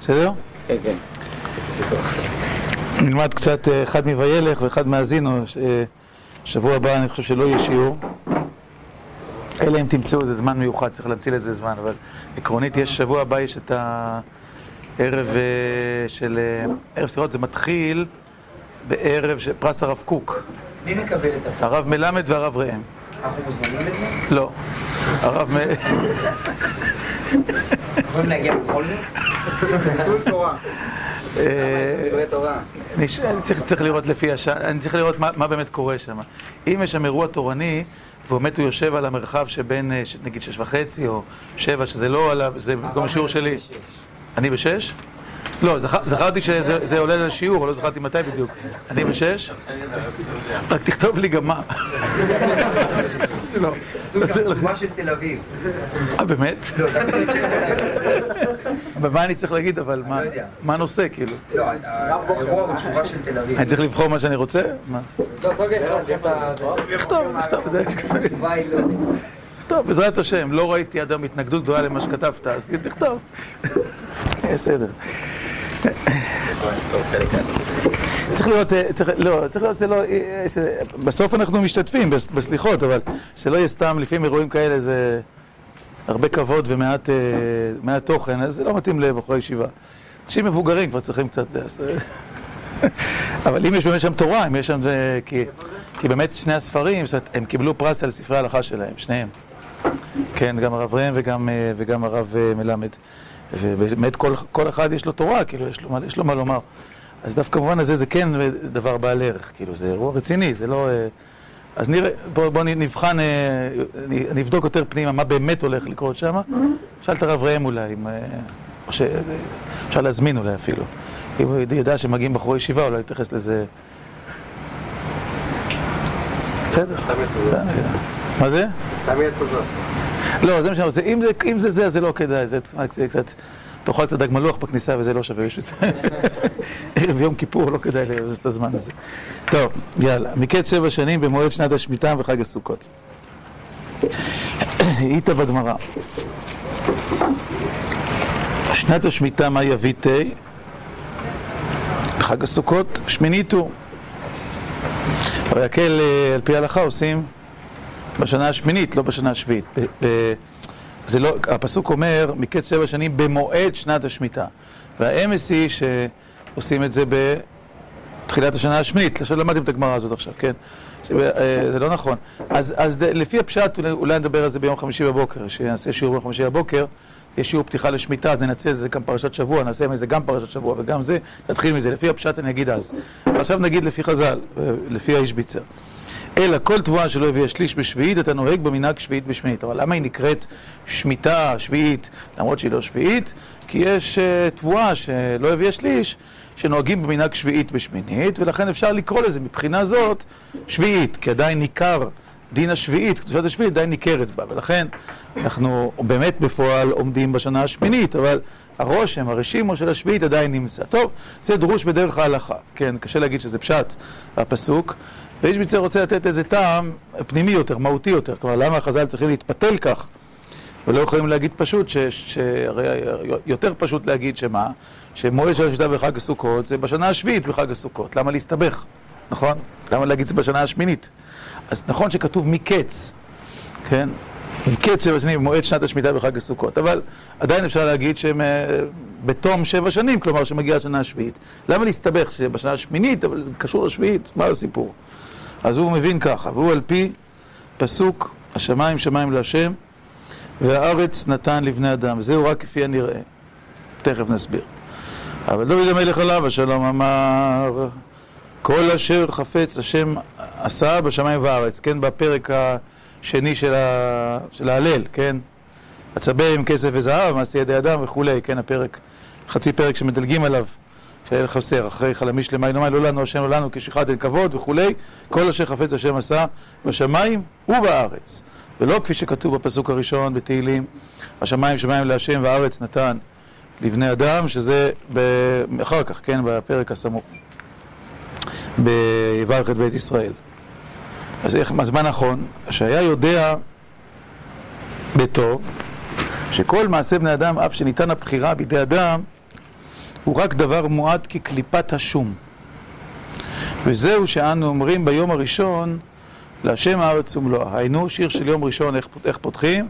בסדר? כן, כן. נלמד קצת אה, אחד מוילך ואחד מאזינו, אה, שבוע הבא אני חושב שלא יהיה שיעור. אלא אם תמצאו איזה זמן מיוחד, צריך להמציא לזה זמן, אבל עקרונית יש, שבוע הבא יש את הערב אה, של... ערב סליחות, זה מתחיל בערב של פרס הרב קוק, מי מקבל את הפרס? הרב מלמד והרב ראם. אנחנו מוזמנים לזה? לא. הרב מ... יכולים להגיע בכל זאת? צריך, לראות לפי השעה, אני צריך לראות מה, באמת קורה שם. אם יש שם אירוע תורני, ובאמת הוא יושב על המרחב שבין, אה, נגיד, שש וחצי או שבע, שזה לא עליו, זה במקום השיעור שלי. אני בשש? לא, זכר, זכרתי שזה זה עולה לשיעור, לא זכרתי מתי בדיוק. אני בשש? רק תכתוב לי גם מה. לא, לא צריך- תשובה של תל אביב. אה, באמת? ומה אני צריך להגיד, אבל מה- לא הנושא, כאילו? לא, האירוע הוא תשובה של תל אביב. אני צריך לבחור מה שאני רוצה? מה? נכתוב, לא. טוב, בעזרת השם, לא ראיתי עד היום התנגדות גדולה למה שכתבת, אז תכתוב. בסדר. צריך להיות, אה, צריך, לא, צריך להיות, זה לא, אה, בסוף אנחנו משתתפים בס- בסליחות, אבל שלא יהיה סתם, לפעמים אירועים כאלה זה הרבה כבוד ומעט אה, מעט תוכן, אז זה לא מתאים לבחורי ישיבה. אנשים מבוגרים כבר צריכים קצת... אז, אה, אבל אם יש באמת שם תורה, אם יש שם... זה- כי, כי באמת שני הספרים, זאת אומרת, הם קיבלו פרס על ספרי ההלכה שלהם, שניהם. כן, גם הרב ראם וגם, אה, וגם הרב אה, מלמד. ובאמת כל, כל אחד יש לו תורה, כאילו, יש לו, מה- יש לו מה לומר. אז דווקא במובן הזה זה כן דבר בעל ערך, כאילו, זה אירוע רציני, זה לא... אה, אז נראה, בואו בוא נבחן, אה, אבדוק יותר פנימה מה באמת הולך לקרות שם. שאל את הרב ראם אולי, אה, או ש... אפשר להזמין אולי אפילו. אם הוא ידע שמגיעים בחורי ישיבה, אולי יתייחס לזה... בסדר. מה זה? סתם יהיה תודות. לא, זה מה שאני רוצה. אם זה, זה זה, אז זה לא כדאי. זה קצת... תאכל דג מלוח בכניסה וזה לא שווה בשביל זה. ערב יום כיפור לא כדאי לבזבז את הזמן הזה. טוב, יאללה. מקץ שבע שנים במועד שנת השמיטה וחג הסוכות. היית בגמרא. שנת השמיטה מה יביא תה? חג הסוכות שמינית הוא. הרי הקל אה, על פי ההלכה עושים בשנה השמינית, לא בשנה השביעית. זה לא, הפסוק אומר, מקץ שבע שנים במועד שנת השמיטה. והאמס היא שעושים את זה בתחילת השנה השמינית. עכשיו למדתם את הגמרא הזאת עכשיו, כן? זה, אה, זה לא נכון. אז, אז לפי הפשט, אולי נדבר על זה ביום חמישי בבוקר, שנעשה שיעור ביום חמישי בבוקר, יש שיעור פתיחה לשמיטה, אז ננצל את זה גם פרשת שבוע, נעשה מזה גם פרשת שבוע וגם זה, נתחיל מזה, לפי הפשט אני אגיד אז. עכשיו נגיד לפי חז"ל, אה, לפי האיש ביצר. אלא כל תבואה שלא הביאה שליש בשביעית, אתה נוהג במנהג שביעית בשמינית. אבל למה היא נקראת שמיטה שביעית, למרות שהיא לא שביעית? כי יש uh, תבואה שלא הביאה שליש, שנוהגים במנהג שביעית בשמינית, ולכן אפשר לקרוא לזה מבחינה זאת שביעית, כי עדיין ניכר דין השביעית, קדושת השביעית עדיין ניכרת בה, ולכן אנחנו באמת בפועל עומדים בשנה השמינית, אבל הרושם, הרשימו של השביעית עדיין נמצא. טוב, זה דרוש בדרך ההלכה, כן, קשה להגיד שזה פשט, הפסוק. ואיש ביצר רוצה לתת איזה טעם פנימי יותר, מהותי יותר. כלומר, למה החז"ל צריכים להתפתל כך, ולא יכולים להגיד פשוט, שהרי יותר פשוט להגיד שמה? שמועד של השביתה בחג הסוכות זה בשנה השביעית בחג הסוכות. למה להסתבך? נכון? למה להגיד זה בשנה השמינית? אז נכון שכתוב מקץ, כן? מקץ שבע שנים במועד שנת השמיטה בחג הסוכות, אבל עדיין אפשר להגיד שהם אה, בתום שבע שנים, כלומר שמגיעה השנה השביעית. למה להסתבך שבשנה השמינית, אבל זה קשור לשביעית, מה הסיפור? אז הוא מבין ככה, והוא על פי פסוק השמיים שמיים להשם והארץ נתן לבני אדם, זהו רק כפי הנראה. תכף נסביר. אבל דוד המלך עליו השלום אמר כל אשר חפץ השם עשה בשמיים והארץ, כן, בפרק השני של, ה... של ההלל, כן? אצבה עם כסף וזהב, מעשה ידי אדם וכולי, כן, הפרק, חצי פרק שמדלגים עליו, שהיה חסר, אחרי חלמיש למאי נאמר, לא לנו השם לא לנו כשחת אין כבוד וכולי, כל אשר חפץ השם עשה בשמיים ובארץ. ולא כפי שכתוב בפסוק הראשון בתהילים, השמיים שמיים להשם והארץ נתן לבני אדם, שזה. אחר כך, כן, בפרק הסמוך, ביברך את בית ישראל. אז איך, מה נכון? שהיה יודע בטוב, שכל מעשה בני אדם, אף שניתן הבחירה בידי אדם, הוא רק דבר מועט כקליפת השום. וזהו שאנו אומרים ביום הראשון להשם הארץ ומלואה. היינו, שיר של יום ראשון, איך, איך פותחים?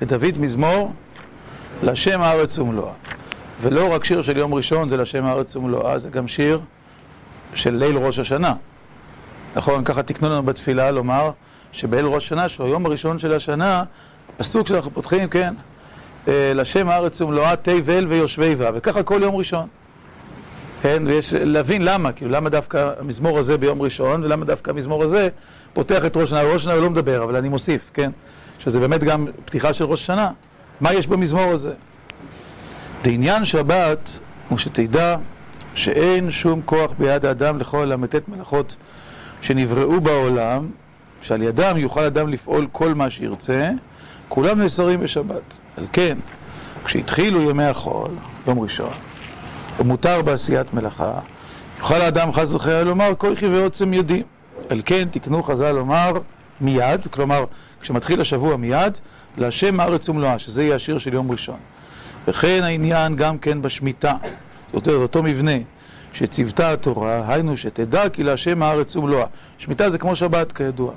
לדוד מזמור, להשם הארץ ומלואה. ולא רק שיר של יום ראשון זה להשם הארץ ומלואה, זה גם שיר של ליל ראש השנה. נכון, ככה תקנו לנו בתפילה לומר שבליל ראש השנה, שהוא היום הראשון של השנה, פסוק שאנחנו פותחים, כן, אה, לשם הארץ ומלואה תבל ויושבי בה, וככה כל יום ראשון. כן, ויש להבין למה, כאילו למה דווקא המזמור הזה ביום ראשון, ולמה דווקא המזמור הזה פותח את ראש השנה, ראש השנה הוא לא מדבר, אבל אני מוסיף, כן, שזה באמת גם פתיחה של ראש השנה, מה יש במזמור הזה? לעניין שבת, הוא שתדע שאין שום כוח ביד האדם לכל הל"ט מלאכות שנבראו בעולם, שעל ידם יוכל אדם לפעול כל מה שירצה, כולם נאסרים בשבת. על כן, כשהתחילו ימי החול, יום ראשון, ומותר בעשיית מלאכה, יוכל האדם חס וחלילה לומר, כוחי ועוצם ידי. על כן תקנו חז"ל לומר מיד, כלומר, כשמתחיל השבוע מיד, להשם הארץ ומלואה, שזה יהיה השיר של יום ראשון. וכן העניין גם כן בשמיטה, זאת אומרת, אותו מבנה שציוותה התורה, היינו שתדע כי להשם הארץ ומלואה. שמיטה זה כמו שבת כידוע.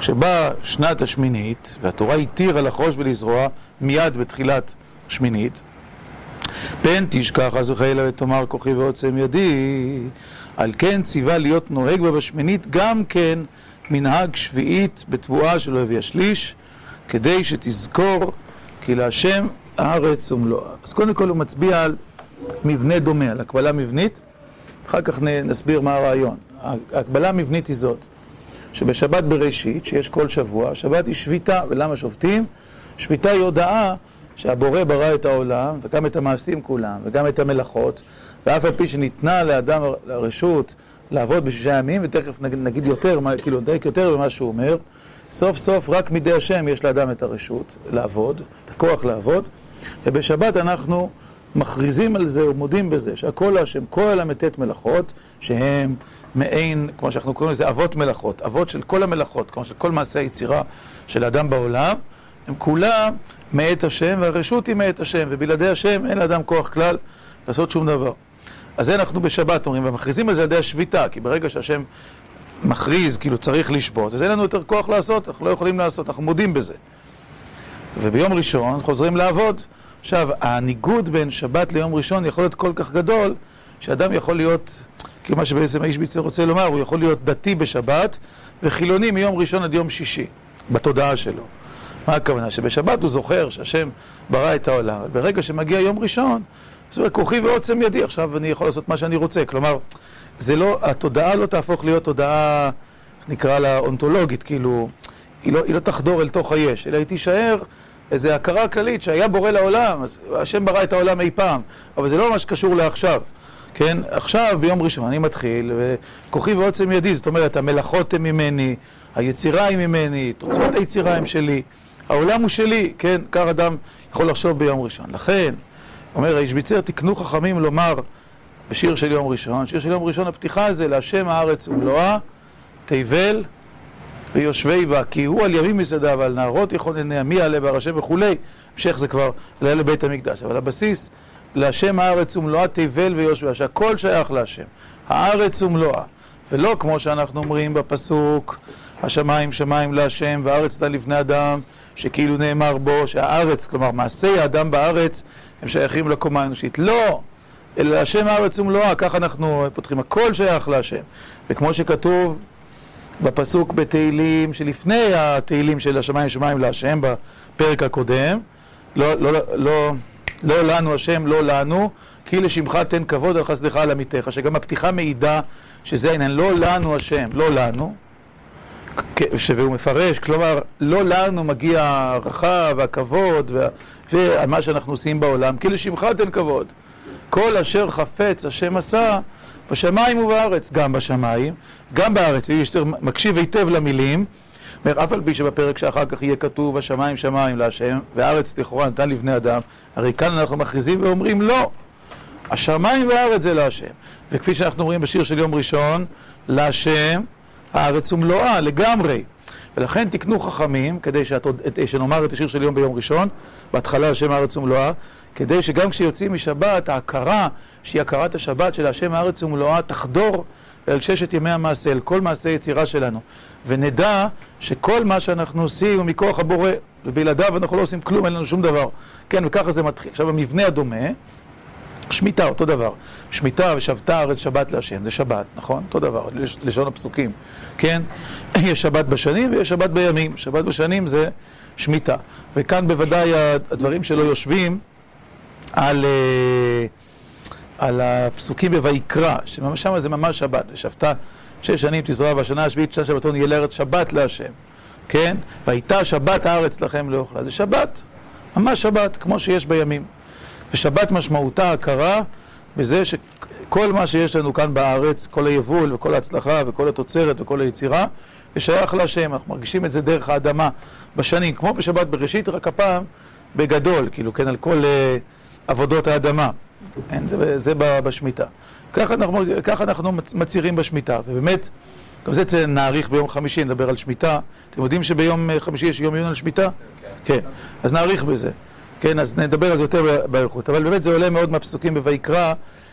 כשבאה שנת השמינית, והתורה התירה לחרוש ולזרוע מיד בתחילת שמינית, פן תשכח אז וחלילה ותאמר כוחי ועוצם ידי, על כן ציווה להיות נוהג בה בשמינית גם כן מנהג שביעית בתבואה שלא הביא השליש, כדי שתזכור כי להשם הארץ ומלואה. אז קודם כל הוא מצביע על מבנה דומה, על הקבלה מבנית, אחר כך נסביר מה הרעיון. ההקבלה המבנית היא זאת, שבשבת בראשית, שיש כל שבוע, שבת היא שביתה, ולמה שובתים? שביתה היא הודעה שהבורא ברא את העולם, וגם את המעשים כולם, וגם את המלאכות, ואף על פי שניתנה לאדם הרשות לעבוד בשישה ימים, ותכף נגיד, יותר, כאילו נדייק יותר במה שהוא אומר, סוף סוף רק מידי השם יש לאדם את הרשות לעבוד, את הכוח לעבוד, ובשבת אנחנו מכריזים על זה ומודים בזה שהכל השם, כל המתת מלאכות, שהם מעין, כמו שאנחנו קוראים לזה, אבות מלאכות, אבות של כל המלאכות, כמו של כל מעשי היצירה של האדם בעולם, הם כולם מאת השם, והרשות היא מאת השם, ובלעדי השם אין לאדם כוח כלל לעשות שום דבר. אז זה אנחנו בשבת אומרים, ומכריזים על זה על ידי השביתה, כי ברגע שהשם מכריז, כאילו צריך לשבות, אז אין לנו יותר כוח לעשות, אנחנו לא יכולים לעשות, אנחנו מודים בזה. וביום ראשון חוזרים לעבוד. עכשיו, הניגוד בין שבת ליום ראשון יכול להיות כל כך גדול, שאדם יכול להיות, כאילו מה שבעצם האיש ביצר רוצה לומר, הוא יכול להיות דתי בשבת וחילוני מיום ראשון עד יום שישי, בתודעה שלו. מה הכוונה? שבשבת הוא זוכר שהשם ברא את העולם, ברגע שמגיע יום ראשון, הוא אומר, כוחי ועוצם ידי, עכשיו אני יכול לעשות מה שאני רוצה. כלומר, זה לא, התודעה לא תהפוך להיות תודעה, נקרא לה אונתולוגית, כאילו, היא לא, היא לא תחדור אל תוך היש, אלא היא תישאר איזו הכרה כללית שהיה בורא לעולם, אז השם ברא את העולם אי פעם, אבל זה לא מה שקשור לעכשיו, כן? עכשיו, ביום ראשון, אני מתחיל, וכוחי ועוצם ידי, זאת אומרת, המלאכות הן ממני, היצירה היא ממני, תוצאות היצירה הן שלי, העולם הוא שלי, כן? כך אדם יכול לחשוב ביום ראשון. לכן, אומר האיש ביצר, תקנו חכמים לומר בשיר של יום ראשון, שיר של יום ראשון הפתיחה זה להשם הארץ ומלואה, תבל ויושבי בה, כי הוא על ימים מסעדה ועל נהרות יכונניה, מי יעלה בהר השם וכולי, המשך זה כבר עלה לבית המקדש, אבל הבסיס, להשם הארץ ומלואה תבל ויושבי, שהכל שייך להשם, הארץ ומלואה, ולא כמו שאנחנו אומרים בפסוק, השמיים שמיים להשם והארץ אתה לבני אדם, שכאילו נאמר בו שהארץ, כלומר מעשי האדם בארץ, הם שייכים לקומה האנושית. לא! אלא להשם הארץ ומלואה, כך אנחנו פותחים, הכל שייך להשם. וכמו שכתוב בפסוק בתהילים שלפני התהילים של השמיים שמיים להשם בפרק הקודם, לא, לא, לא, לא לנו השם, לא לנו, כי לשמך תן כבוד על חסדך על עמיתך, שגם הפתיחה מעידה שזה העניין, לא לנו השם, לא לנו, והוא מפרש, כלומר, לא לנו מגיע הערכה והכבוד ועל מה שאנחנו עושים בעולם, כי לשמך תן כבוד. כל אשר חפץ השם עשה בשמיים ובארץ, גם בשמיים, גם בארץ, מקשיב היטב למילים, אומר, אף על פי שבפרק שאחר כך יהיה כתוב השמיים שמיים להשם, והארץ לכאורה נתן לבני אדם, הרי כאן אנחנו מכריזים ואומרים לא, השמיים והארץ זה להשם. וכפי שאנחנו אומרים בשיר של יום ראשון, להשם הארץ ומלואה, לגמרי. ולכן תקנו חכמים, כדי שאת, שנאמר את השיר של יום ביום ראשון, בהתחלה השם הארץ ומלואה, כדי שגם כשיוצאים משבת, ההכרה שהיא הכרת השבת של השם הארץ ומלואה, תחדור אל ששת ימי המעשה, אל כל מעשה יצירה שלנו. ונדע שכל מה שאנחנו עושים הוא מכוח הבורא, ובלעדיו אנחנו לא עושים כלום, אין לנו שום דבר. כן, וככה זה מתחיל. עכשיו, המבנה הדומה, שמיטה, אותו דבר. שמיטה ושבתה הארץ שבת להשם, זה שבת, נכון? אותו דבר, לשון הפסוקים, כן? יש שבת בשנים ויש שבת בימים. שבת בשנים זה שמיטה. וכאן בוודאי הדברים שלו יושבים על, אה, על הפסוקים בויקרא, ששם זה ממש שבת. ושבתה שש שנים תזרע בשנה השביעית שנה שבתון יהיה לארץ שבת להשם, כן? והייתה שבת הארץ לכם לאוכלה. זה שבת, ממש שבת, כמו שיש בימים. ושבת משמעותה הכרה בזה שכל מה שיש לנו כאן בארץ, כל היבול וכל ההצלחה וכל התוצרת וכל היצירה, זה שייך להשם, אנחנו מרגישים את זה דרך האדמה בשנים, כמו בשבת בראשית, רק הפעם בגדול, כאילו, כן, על כל uh, עבודות האדמה. אין, זה, זה בשמיטה. ככה אנחנו, ככה אנחנו מצהירים בשמיטה, ובאמת, גם זה נאריך ביום חמישי, נדבר על שמיטה. אתם יודעים שביום חמישי יש יום עיון על שמיטה? כן. כן. אז נאריך בזה. כן, אז נדבר על זה יותר באריכות. אבל באמת זה עולה מאוד מהפסוקים בויקרא,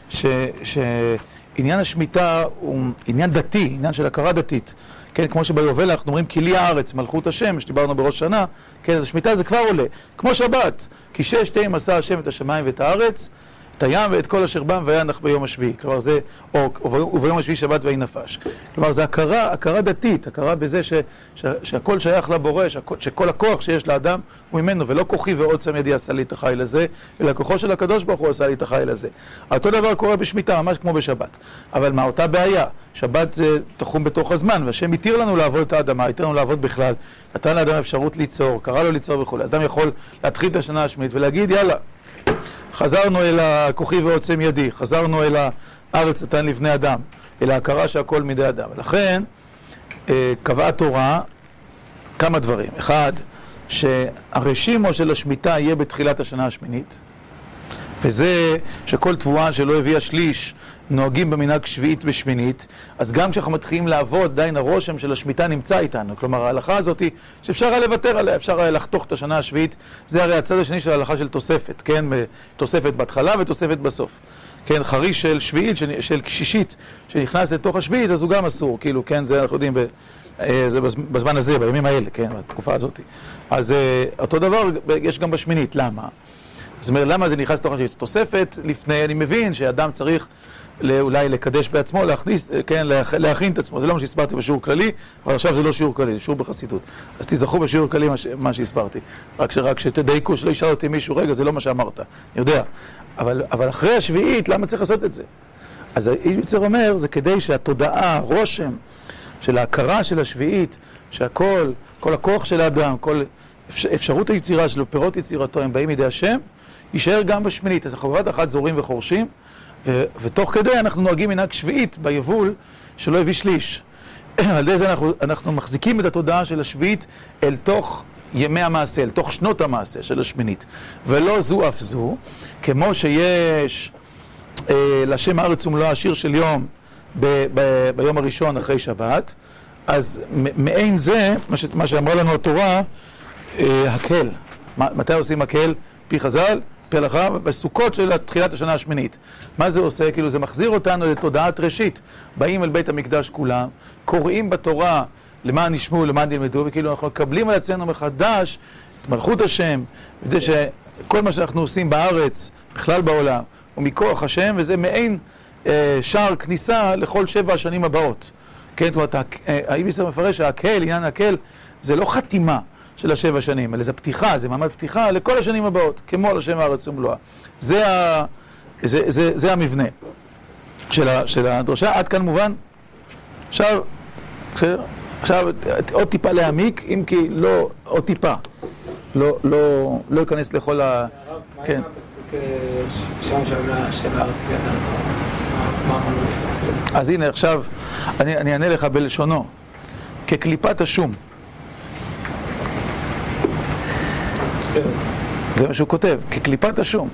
שעניין השמיטה הוא עניין דתי, עניין של הכרה דתית. כן, כמו שביובל אנחנו אומרים כלי הארץ, מלכות השם, שדיברנו בראש שנה, כן, אז השמיטה זה כבר עולה, כמו שבת, כי שש עשה השם את השמיים ואת הארץ, את הים ואת כל אשר בם וינח ביום השביעי. כלומר זה, או וביום השביעי שבת ויהי נפש. כלומר זה הכרה, הכרה דתית, הכרה בזה ש, ש, שהכל שייך לבורא, שהכל, שכל הכוח שיש לאדם הוא ממנו, ולא כוחי ועוצם ידי עשה לי את החיל הזה, אלא כוחו של הקדוש ברוך הוא עשה לי את החיל הזה. אותו דבר קורה בשמיטה, ממש כמו בשבת. אבל מה, אותה בעיה, שבת זה תחום בתוך הזמן, והשם התיר לנו לעבוד את האדמה, התיר לנו לעבוד בכלל, נתן לאדם אפשרות ליצור, קרא לו ליצור וכו'. אדם יכול להתחיל את השנה השמינית ולהגיד, יאללה, חזרנו אל הכוחי ועוצם ידי, חזרנו אל הארץ נתן לבני אדם, אל ההכרה שהכל מידי אדם. ולכן אה, קבעה תורה כמה דברים. אחד, שהרשימו של השמיטה יהיה בתחילת השנה השמינית, וזה שכל תבואה שלא הביאה שליש נוהגים במנהג שביעית ושמינית, אז גם כשאנחנו מתחילים לעבוד, עדיין הרושם של השמיטה נמצא איתנו. כלומר, ההלכה הזאת היא שאפשר היה לוותר עליה, אפשר היה לחתוך את השנה השביעית. זה הרי הצד השני של ההלכה של תוספת, כן? תוספת בהתחלה ותוספת בסוף. כן, חריש של שביעית, של, של שישית, שנכנס לתוך השביעית, אז הוא גם אסור, כאילו, כן, זה אנחנו יודעים, ב, אה, זה בזמן הזה, בימים האלה, כן, בתקופה הזאת. אז אה, אותו דבר יש גם בשמינית, למה? זאת אומרת, למה זה נכנס לתוך השביעית? תוספת, לפני, אני מבין שאדם צריך אולי לקדש בעצמו, להכניס, כן, להכין את עצמו. זה לא מה שהסברתי בשיעור כללי, אבל עכשיו זה לא שיעור כללי, זה שיעור בחסידות. אז תיזכרו בשיעור כללי מה שהסברתי. רק, שרק שתדייקו, שלא ישאל אותי מישהו, רגע, זה לא מה שאמרת. אני יודע. אבל, אבל אחרי השביעית, למה צריך לעשות את זה? אז איצר אומר, זה כדי שהתודעה, הרושם של ההכרה של השביעית, שהכל, כל הכוח של האדם, כל אפשרות היצירה שלו, פירות יצירתו, הם באים מידי השם, יישאר גם בשמינית. אז אנחנו בבת אחת זורים וחורשים. ותוך כדי אנחנו נוהגים מנהג שביעית ביבול שלא הביא שליש. על ידי זה אנחנו, אנחנו מחזיקים את התודעה של השביעית אל תוך ימי המעשה, אל תוך שנות המעשה של השמינית. ולא זו אף זו, כמו שיש אה, לשם הארץ ומלוא השיר של יום ב, ב, ביום הראשון אחרי שבת, אז מעין זה, מה, ש, מה שאמרה לנו התורה, אה, הקל. מתי עושים הקל? פי חז"ל? פלחה בסוכות של תחילת השנה השמינית. מה זה עושה? כאילו זה מחזיר אותנו לתודעת ראשית. באים אל בית המקדש כולם, קוראים בתורה למען ישמעו, למען ילמדו, וכאילו אנחנו מקבלים על עצמנו מחדש את מלכות השם, את זה שכל מה שאנחנו עושים בארץ, בכלל בעולם, הוא מכוח השם, וזה מעין אה, שער כניסה לכל שבע השנים הבאות. כן, זאת אומרת, האיביסר מפרש שהקהל, עניין הקהל, זה לא חתימה. של השבע שנים, אלא זה פתיחה, זה מעמד פתיחה לכל השנים הבאות, כמו על השם הארץ ומלואה. זה, ה, זה, זה, זה המבנה של, ה, של הדרשה, עד כאן מובן? עכשיו, בסדר? עכשיו עוד טיפה להעמיק, אם כי לא, עוד טיפה. לא, לא, לא אכנס לכל ה... כן. אז הנה עכשיו, אני, אני אענה לך בלשונו, כקליפת השום. זה מה שהוא כותב, כקליפת השום.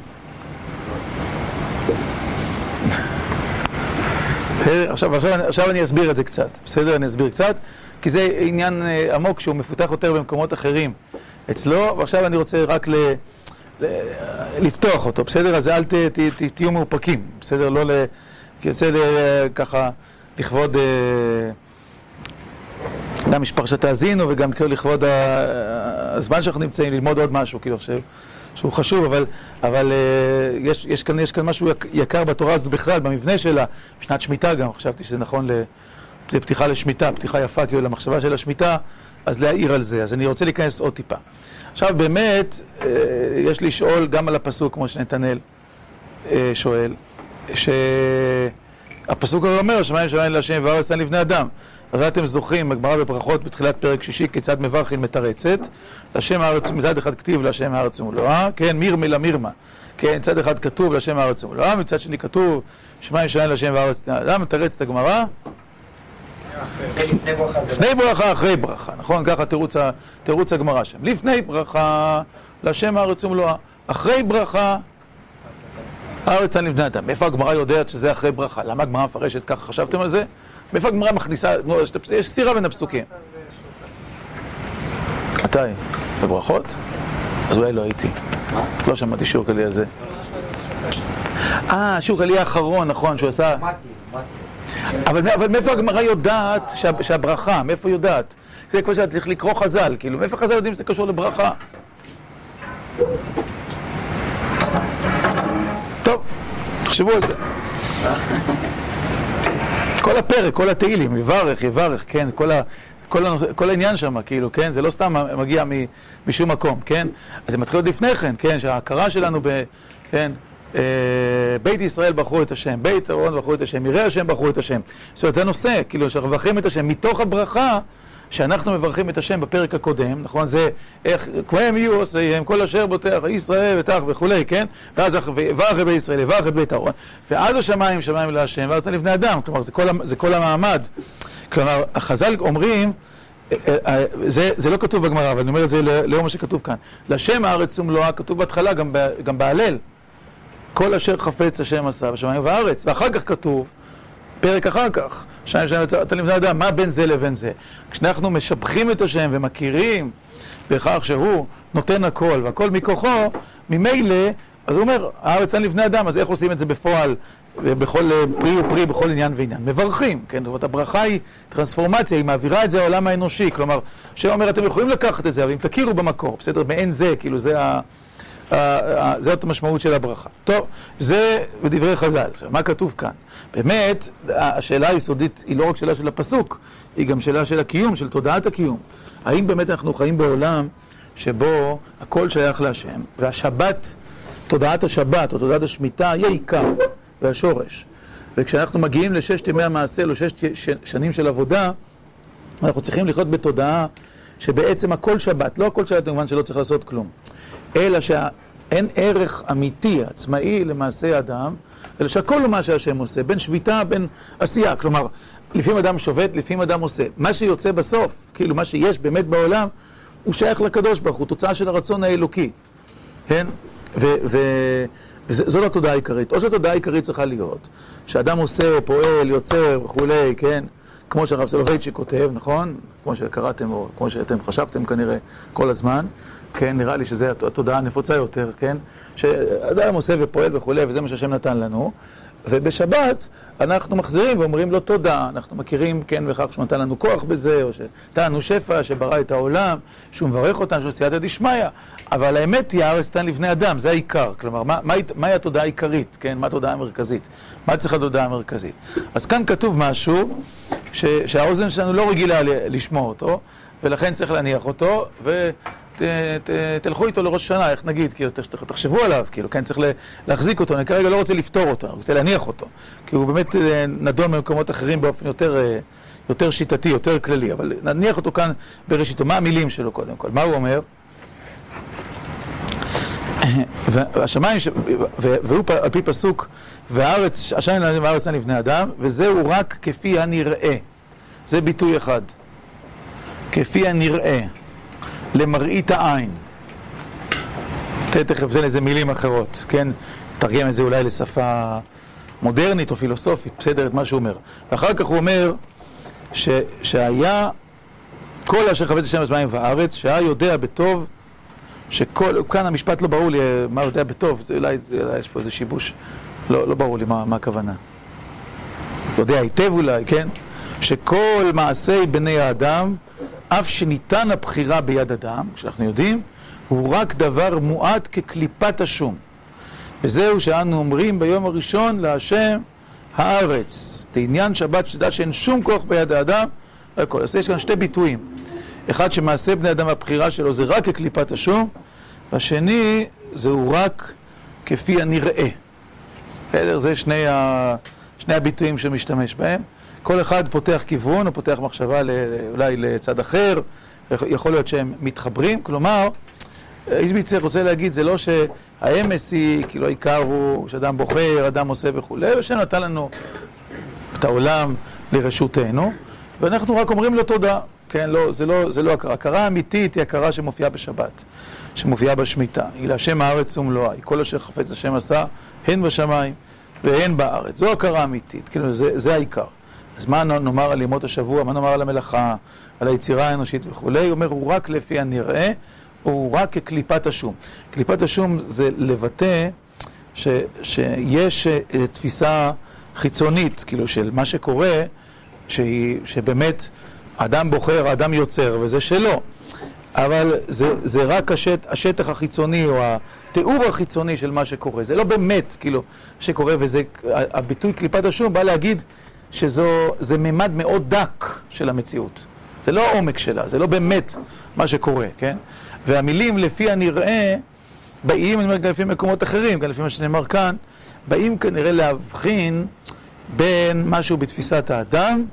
עכשיו, עכשיו, עכשיו אני אסביר את זה קצת, בסדר? אני אסביר קצת, כי זה עניין עמוק שהוא מפותח יותר במקומות אחרים אצלו, ועכשיו אני רוצה רק ל, לפתוח אותו, בסדר? אז אל ת, ת, ת, תהיו מאופקים, בסדר? לא ל... כי בסדר, ככה, לכבוד... גם יש פרשת האזינו וגם כאילו לכבוד הזמן שאנחנו נמצאים, ללמוד עוד משהו, כאילו, ש... שהוא חשוב, אבל, אבל יש, יש, כאן, יש כאן משהו יקר בתורה הזאת בכלל, במבנה שלה, שנת שמיטה גם, חשבתי שזה נכון לפתיחה לשמיטה, פתיחה יפה כאילו למחשבה של השמיטה, אז להעיר על זה. אז אני רוצה להיכנס עוד טיפה. עכשיו באמת, יש לשאול גם על הפסוק, כמו שנתנאל שואל, שהפסוק הזה אומר, שמיים שמיים להשם וארץ נתן לבני אדם. הרי אתם זוכרים, הגמרא בברכות בתחילת פרק שישי, כיצד מברכין מתרצת. להשם הארץ, מצד אחד כתיב להשם הארץ ומלואה, כן, מירמה למירמה. כן, מצד אחד כתוב להשם הארץ ומלואה, מצד שני כתוב שמיים להשם וארץ נתן אדם, מתרצת הגמרא. לפני ברכה, אחרי ברכה, נכון? ככה תירוץ הגמרא שם. לפני ברכה, להשם הארץ ומלואה. אחרי ברכה, הארץ לבני אדם. מאיפה הגמרא יודעת שזה אחרי ברכה? למה הגמרא מפרשת ככה? חשבתם על זה? מאיפה הגמרא מכניסה, יש סתירה בין הפסוקים. מתי? בברכות? אז אולי לא הייתי. לא שמעתי שיעור כלי על זה. אה, שיעור כלי האחרון, נכון, שהוא עשה... אבל מאיפה הגמרא יודעת שהברכה, מאיפה יודעת? זה כמו שאת צריך לקרוא חז"ל, כאילו, מאיפה חז"ל יודעים שזה קשור לברכה? טוב, תחשבו על זה. כל הפרק, כל התהילים, יברך, יברך, כן, כל, ה, כל, הנושא, כל העניין שם, כאילו, כן, זה לא סתם מגיע משום מקום, כן? אז זה מתחיל עוד לפני כן, כן, שההכרה שלנו ב... כן, אה, בית ישראל בחרו את השם, בית אהרון בחרו את השם, יראי השם בחרו את השם. זאת אומרת, זה נושא, כאילו, שאנחנו מברכים את השם מתוך הברכה שאנחנו מברכים את השם בפרק הקודם, נכון? זה איך, כהם יהיו עושיהם, כל אשר בוטח, ישראל ותח וכולי, כן? ואז ויברך את בית יברך בית אהרון, ואז השמיים שמיים להשם, וארצה לבני אדם, כלומר, זה כל, זה כל המעמד. כלומר, החז"ל אומרים, זה, זה לא כתוב בגמרא, אבל אני אומר את זה לאור מה שכתוב כאן. לשם הארץ ומלואה כתוב בהתחלה גם, גם בהלל. כל אשר חפץ השם עשה בשמיים וארץ. ואחר כך כתוב, פרק אחר כך, אתה לבני אדם, מה בין זה לבין זה? כשאנחנו משבחים את השם ומכירים בכך שהוא נותן הכל והכל מכוחו, ממילא, אז הוא אומר, הארץ אין לבני אדם, אז איך עושים את זה בפועל, בכל פרי ופרי, בכל עניין ועניין? מברכים, כן? זאת אומרת, הברכה היא טרנספורמציה, היא מעבירה את זה לעולם האנושי, כלומר, השם אומר, אתם יכולים לקחת את זה, אבל אם תכירו במקור, בסדר? מעין זה, כאילו זה ה... זאת המשמעות של הברכה. טוב, זה בדברי חז"ל. עכשיו, מה כתוב כאן? באמת, השאלה היסודית היא לא רק שאלה של הפסוק, היא גם שאלה של הקיום, של תודעת הקיום. האם באמת אנחנו חיים בעולם שבו הכל שייך להשם, והשבת, תודעת השבת או תודעת השמיטה היא העיקר והשורש. וכשאנחנו מגיעים לששת ימי המעשה, או ששת שנים של עבודה, אנחנו צריכים לחיות בתודעה שבעצם הכל שבת, לא הכל שבת במובן שלא צריך לעשות כלום, אלא שאין ערך אמיתי, עצמאי למעשה אדם, אלא שהכל הוא מה שהשם עושה, בין שביתה, בין עשייה. כלומר, לפעמים אדם שובת, לפעמים אדם עושה. מה שיוצא בסוף, כאילו מה שיש באמת בעולם, הוא שייך לקדוש ברוך הוא, תוצאה של הרצון האלוקי. כן? וזאת התודעה העיקרית. או שהתודעה העיקרית צריכה להיות, שאדם עושה, פועל, יוצר וכולי, כן? כמו שהרב סולובייצ'יק כותב, נכון? כמו שקראתם, או כמו שאתם חשבתם כנראה כל הזמן, כן? נראה לי שזו התודעה הנפוצה יותר, כן? שאדם עושה ופועל וכולי, וזה מה שהשם נתן לנו. ובשבת אנחנו מחזירים ואומרים לו תודה, אנחנו מכירים, כן, בכך שהוא נתן לנו כוח בזה, או שנתן לנו שפע, שברא את העולם, שהוא מברך אותנו, שהוא סייעתא דשמיא, אבל האמת היא, הארץ נתן לבני אדם, זה העיקר, כלומר, מה, מה, מהי התודעה העיקרית, כן, מה התודעה המרכזית, מה צריכה התודעה המרכזית. אז כאן כתוב משהו ש, שהאוזן שלנו לא רגילה לשמוע אותו, ולכן צריך להניח אותו, ו... תלכו איתו לראש השנה, איך נגיד, כאילו, תחשבו עליו, כאילו, כן, צריך להחזיק אותו, אני כרגע לא רוצה לפתור אותו, אני רוצה להניח אותו, כי הוא באמת אה, נדון במקומות אחרים באופן יותר, אה, יותר שיטתי, יותר כללי, אבל נניח אותו כאן בראשיתו, מה המילים שלו קודם כל, מה הוא אומר? והשמיים, והוא על פי פסוק, והארץ, השמיים והארץ נבני אדם, וזהו רק כפי הנראה. זה ביטוי אחד. כפי הנראה. למראית העין. תכף זה לזה מילים אחרות, כן? תרגם את זה אולי לשפה מודרנית או פילוסופית, בסדר, את מה שהוא אומר. ואחר כך הוא אומר ש, שהיה כל אשר חפץ השם בשמיים וארץ, שהיה יודע בטוב שכל, כאן המשפט לא ברור לי, מה יודע בטוב, זה, אולי, זה, אולי יש פה איזה שיבוש, לא, לא ברור לי מה, מה הכוונה. יודע היטב אולי, כן? שכל מעשי בני האדם, אף שניתן הבחירה ביד אדם, שאנחנו יודעים, הוא רק דבר מועט כקליפת השום. וזהו שאנו אומרים ביום הראשון להשם הארץ. זה עניין שבת שתדע שאין שום כוח ביד האדם. אז יש כאן שתי ביטויים. אחד שמעשה בני אדם הבחירה שלו זה רק כקליפת השום, והשני זהו רק כפי הנראה. בסדר? זה שני, ה... שני הביטויים שמשתמש בהם. כל אחד פותח כיוון, או פותח מחשבה אולי לצד אחר, יכול להיות שהם מתחברים, כלומר, איזביצר רוצה להגיד, זה לא שהאמס היא, כאילו העיקר הוא שאדם בוחר, אדם עושה וכולי, ושם נתן לנו את העולם לרשותנו, ואנחנו רק אומרים לו תודה, כן, לא, זה לא, זה לא הכרה. הכרה אמיתית היא הכרה שמופיעה בשבת, שמופיעה בשמיטה. היא להשם הארץ ומלואה, היא כל אשר חפץ השם עשה, הן בשמיים והן בארץ. זו הכרה אמיתית, כאילו, זה, זה העיקר. אז מה נאמר על ימות השבוע, מה נאמר על המלאכה, על היצירה האנושית וכולי? הוא אומר, הוא רק לפי הנראה, הוא רק כקליפת השום. קליפת השום זה לבטא ש, שיש אה, תפיסה חיצונית, כאילו, של מה שקורה, שהיא, שבאמת אדם בוחר, אדם יוצר, וזה שלו. אבל זה, זה רק השט, השטח החיצוני או התיאור החיצוני של מה שקורה. זה לא באמת, כאילו, שקורה, וזה, הביטוי קליפת השום בא להגיד שזה ממד מאוד דק של המציאות. זה לא העומק שלה, זה לא באמת מה שקורה, כן? והמילים לפי הנראה באים, אני אומר, גם לפי מקומות אחרים, גם לפי מה שנאמר כאן, באים כנראה להבחין בין משהו בתפיסת האדם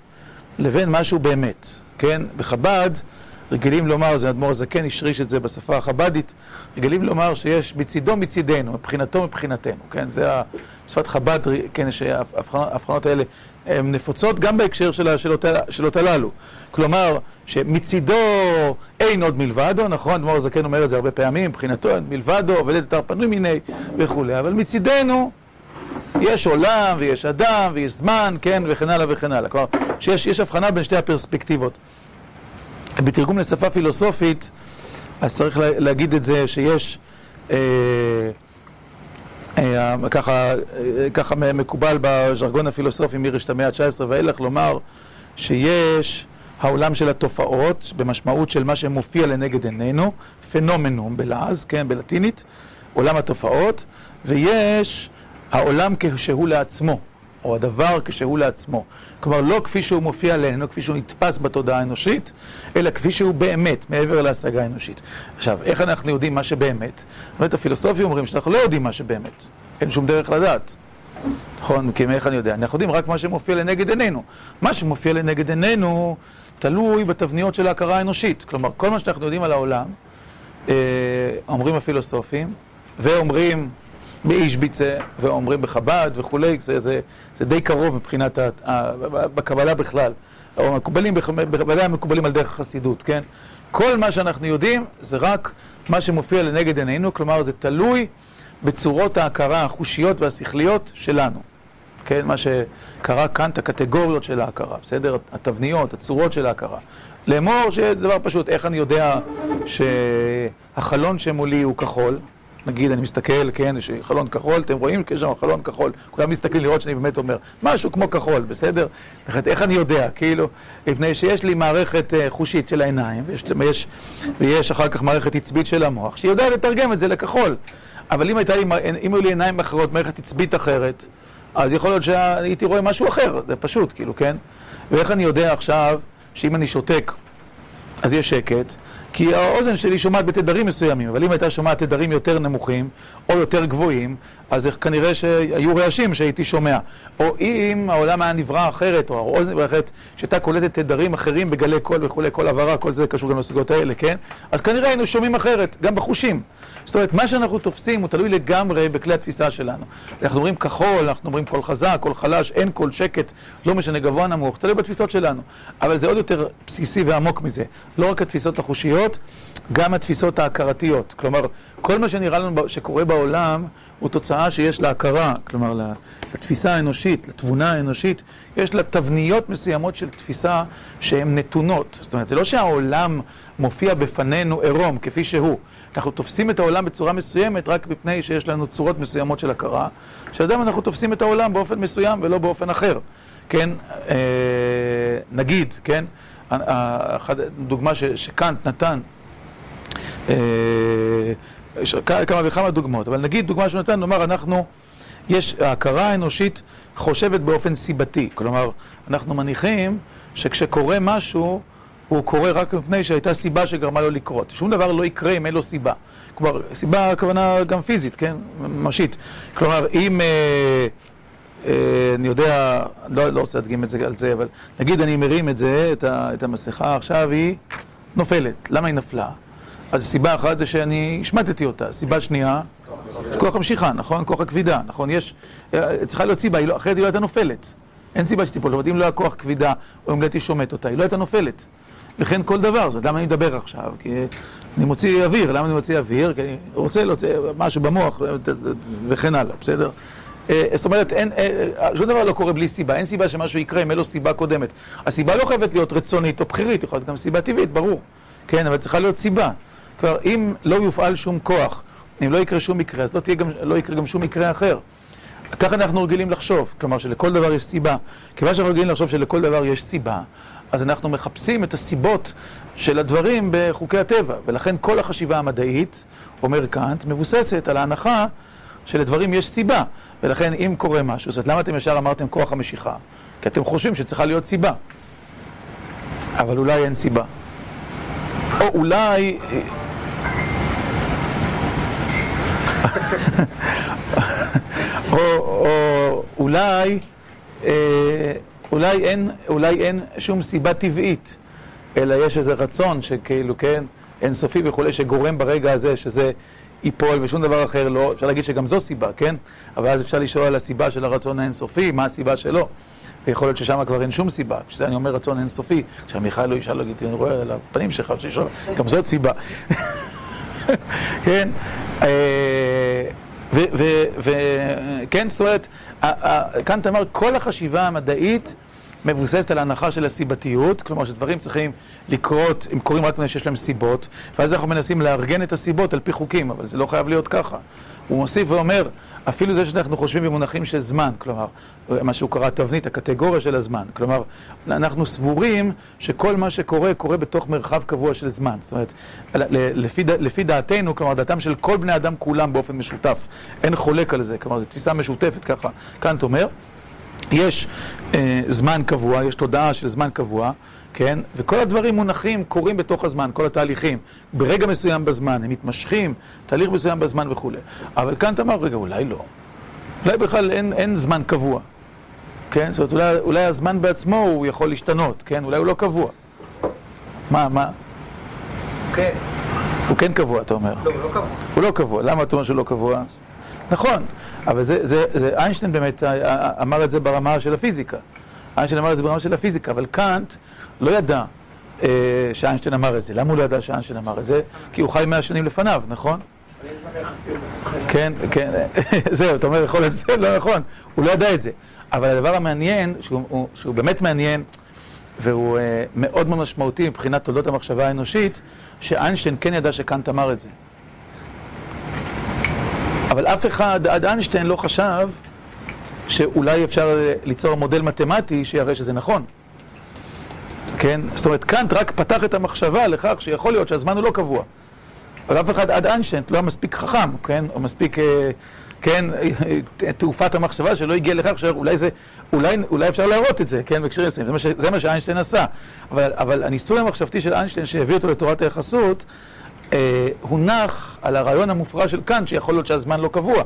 לבין משהו באמת, כן? בחב"ד רגילים לומר, זה אדמו"ר הזקן השריש את זה בשפה החב"דית, רגילים לומר שיש מצידו מצידנו, מבחינתו מבחינתנו, כן? זה שפת חב"ד, כן, שההבחנות האלה הן נפוצות גם בהקשר של השאלות הללו. כלומר, שמצידו אין עוד מלבדו, נכון? אדמו"ר הזקן אומר את זה הרבה פעמים, מבחינתו אין מלבדו, עובדת אתר פנוי מיני וכולי, אבל מצידנו יש עולם ויש אדם ויש זמן, כן, וכן הלאה וכן הלאה. כלומר, שיש הבחנה בין שתי הפרספקטיבות. בתרגום לשפה פילוסופית, אז צריך להגיד את זה שיש, אה, ככה, ככה מקובל בז'רגון הפילוסופי מראשית המאה ה-19 ואילך לומר שיש העולם של התופעות במשמעות של מה שמופיע לנגד עינינו, פנומנום בלעז, כן, בלטינית, עולם התופעות, ויש העולם כשהוא לעצמו. או הדבר כשהוא לעצמו. כלומר, לא כפי שהוא מופיע עלינו, כפי שהוא נתפס בתודעה האנושית, אלא כפי שהוא באמת, מעבר להשגה האנושית. עכשיו, איך אנחנו יודעים מה שבאמת? באמת הפילוסופים אומרים שאנחנו לא יודעים מה שבאמת. אין שום דרך לדעת. נכון? כי איך אני יודע? אנחנו יודעים רק מה שמופיע לנגד עינינו. מה שמופיע לנגד עינינו תלוי בתבניות של ההכרה האנושית. כלומר, כל מה שאנחנו יודעים על העולם, אה, אומרים הפילוסופים, ואומרים באישביצה, ואומרים בחב"ד וכולי, זה, זה, זה די קרוב מבחינת, ה, בקבלה בכלל. או מקובלים, בוודאי המקובלים על דרך החסידות, כן? כל מה שאנחנו יודעים זה רק מה שמופיע לנגד עינינו, כלומר זה תלוי בצורות ההכרה החושיות והשכליות שלנו. כן? מה שקרה כאן, את הקטגוריות של ההכרה, בסדר? התבניות, הצורות של ההכרה. לאמור שזה דבר פשוט, איך אני יודע שהחלון שמולי הוא כחול? נגיד, אני מסתכל, כן, יש חלון כחול, אתם רואים? יש שם חלון כחול, כולם מסתכלים לראות שאני באמת אומר, משהו כמו כחול, בסדר? איך אני יודע? כאילו, לפני שיש לי מערכת uh, חושית של העיניים, ויש, ויש, ויש אחר כך מערכת עצבית של המוח, שיודעת לתרגם את זה לכחול. אבל אם הייתה לי, אם היו לי עיניים אחרות, מערכת עצבית אחרת, אז יכול להיות שהייתי רואה משהו אחר, זה פשוט, כאילו, כן? ואיך אני יודע עכשיו שאם אני שותק, אז יש שקט, כי האוזן שלי שומעת בתדרים מסוימים, אבל אם הייתה שומעת תדרים יותר נמוכים או יותר גבוהים, אז כנראה שהיו רעשים שהייתי שומע. או אם העולם היה נברא אחרת, או האוזן נברא אחרת, שהייתה קולטת תדרים אחרים בגלי קול וכולי, כל הבהרה, כל זה קשור גם לסוגיות האלה, כן? אז כנראה היינו שומעים אחרת, גם בחושים. זאת אומרת, מה שאנחנו תופסים הוא תלוי לגמרי בכלי התפיסה שלנו. אנחנו אומרים כחול, אנחנו אומרים קול חזק, קול חלש, אין קול שקט, לא משנה גבוה נמוך, תלוי בתפיסות שלנו. אבל זה עוד יותר בסיסי ועמוק מזה. לא רק התפיסות החושיות, התפיסות, גם התפיסות ההכרתיות. כלומר, כל מה שנראה לנו שקורה בעולם הוא תוצאה שיש לה הכרה, כלומר, לתפיסה האנושית, לתבונה האנושית, יש לה תבניות מסוימות של תפיסה שהן נתונות. זאת אומרת, זה לא שהעולם מופיע בפנינו עירום, כפי שהוא. אנחנו תופסים את העולם בצורה מסוימת רק מפני שיש לנו צורות מסוימות של הכרה, שאדם אנחנו תופסים את העולם באופן מסוים ולא באופן אחר. כן, אה, נגיד, כן, דוגמה שקאנט נתן, אה, יש כמה וכמה דוגמאות, אבל נגיד דוגמה שהוא נתן, נאמר אנחנו, יש, ההכרה האנושית חושבת באופן סיבתי, כלומר, אנחנו מניחים שכשקורה משהו, הוא קורה רק מפני שהייתה סיבה שגרמה לו לקרות. שום דבר לא יקרה אם אין לו סיבה. כלומר, סיבה הכוונה גם פיזית, כן? ממשית. כלומר, אם... אה, אה, אני יודע, לא, לא רוצה להדגים את זה על זה, אבל נגיד אני מרים את זה, את, ה, את המסכה, עכשיו היא נופלת. למה היא נפלה? אז סיבה אחת זה שאני השמטתי אותה. סיבה שנייה, כוח המשיכה, נכון? כוח הכבידה, נכון? יש, אה, צריכה להיות סיבה, לא, אחרת היא לא הייתה נופלת. אין סיבה שתיפול, זאת אומרת, אם לא היה כוח כבידה, או אם לא הייתי שומט אותה, היא לא הייתה נופלת. וכן כל דבר, זאת למה אני מדבר עכשיו? כי אני מוציא אוויר, למה אני מוציא אוויר? כי אני רוצה להוציא משהו במוח וכן הלאה, בסדר? אה, זאת אומרת, אין, אה, שום דבר לא קורה בלי סיבה, אין סיבה שמשהו יקרה אם אין לו סיבה קודמת. הסיבה לא חייבת להיות רצונית או בחירית, יכולה להיות גם סיבה טבעית, ברור. כן, אבל צריכה להיות סיבה. כלומר, אם לא יופעל שום כוח, אם לא יקרה שום מקרה, אז לא, גם, לא יקרה גם שום מקרה אחר. ככה אנחנו רגילים לחשוב, כלומר שלכל דבר יש סיבה. כיוון שאנחנו רגילים לחשוב שלכל דבר יש סיבה, אז אנחנו מחפשים את הסיבות של הדברים בחוקי הטבע, ולכן כל החשיבה המדעית, אומר קאנט, מבוססת על ההנחה שלדברים יש סיבה, ולכן אם קורה משהו, זאת למה אתם ישר אמרתם כוח המשיכה? כי אתם חושבים שצריכה להיות סיבה, אבל אולי אין סיבה. או אולי... או, או אולי... אה, אולי אין, אולי אין שום סיבה טבעית, אלא יש איזה רצון שכאילו, כן, אינסופי וכולי, שגורם ברגע הזה שזה ייפול ושום דבר אחר לא, אפשר להגיד שגם זו סיבה, כן? אבל אז אפשר לשאול על הסיבה של הרצון האינסופי, מה הסיבה שלו. ויכול להיות ששם כבר אין שום סיבה. כשזה אני אומר רצון אינסופי, כשהמיכל לא ישאל, להגיד, אני רואה על הפנים שלך, שישאל, גם זאת סיבה. כן? אה, וכן, זאת אומרת, אתה אומר, כל החשיבה המדעית מבוססת על ההנחה של הסיבתיות, כלומר שדברים צריכים לקרות, הם קורים רק מפני שיש להם סיבות, ואז אנחנו מנסים לארגן את הסיבות על פי חוקים, אבל זה לא חייב להיות ככה. הוא מוסיף ואומר, אפילו זה שאנחנו חושבים במונחים של זמן, כלומר, מה שהוא קרא תבנית, הקטגוריה של הזמן, כלומר, אנחנו סבורים שכל מה שקורה, קורה בתוך מרחב קבוע של זמן. זאת אומרת, לפי, לפי דעתנו, כלומר, דעתם של כל בני אדם כולם באופן משותף, אין חולק על זה, כלומר, זו תפיסה משותפת ככה, קאנט אומר. יש אה, זמן קבוע, יש תודעה של זמן קבוע, כן? וכל הדברים מונחים, קורים בתוך הזמן, כל התהליכים. ברגע מסוים בזמן, הם מתמשכים, תהליך מסוים בזמן וכולי. אבל כאן אתה אמר, רגע, אולי לא. אולי בכלל אין, אין זמן קבוע. כן? זאת אומרת, אולי, אולי הזמן בעצמו הוא יכול להשתנות, כן? אולי הוא לא קבוע. מה, מה? כן. הוא כן קבוע, אתה אומר. לא, הוא לא קבוע. הוא לא קבוע. למה אתה אומר שהוא לא קבוע? נכון, אבל זה, זה, זה, איינשטיין באמת אה, אה, אמר את זה ברמה של הפיזיקה. איינשטיין אמר את זה ברמה של הפיזיקה, אבל קאנט לא ידע אה, שאיינשטיין אמר את זה. למה הוא לא ידע שאיינשטיין אמר את זה? כי הוא חי מאה שנים לפניו, נכון? כן, כן, זהו, אתה אומר, יכול להיות שזה לא נכון, הוא לא ידע את זה. אבל הדבר המעניין, שהוא, שהוא באמת מעניין, והוא uh, מאוד מאוד משמעותי מבחינת תולדות המחשבה האנושית, שאיינשטיין כן ידע שקאנט אמר את זה. אבל אף אחד עד איינשטיין לא חשב שאולי אפשר ליצור מודל מתמטי שיראה שזה נכון. כן? זאת אומרת, קאנט רק פתח את המחשבה לכך שיכול להיות שהזמן הוא לא קבוע. אבל אף אחד עד איינשטיין לא היה מספיק חכם, כן? או מספיק, אה, כן, תעופת המחשבה שלא הגיע לכך שאולי זה, אולי, אולי אפשר להראות את זה, כן? בהקשרים מסוימים. זה, מה זה מה שאיינשטיין עשה. אבל, אבל הניסוי המחשבתי של איינשטיין שהביא אותו לתורת היחסות, אה, הונח על הרעיון המופרע של קאנט, שיכול להיות שהזמן לא קבוע.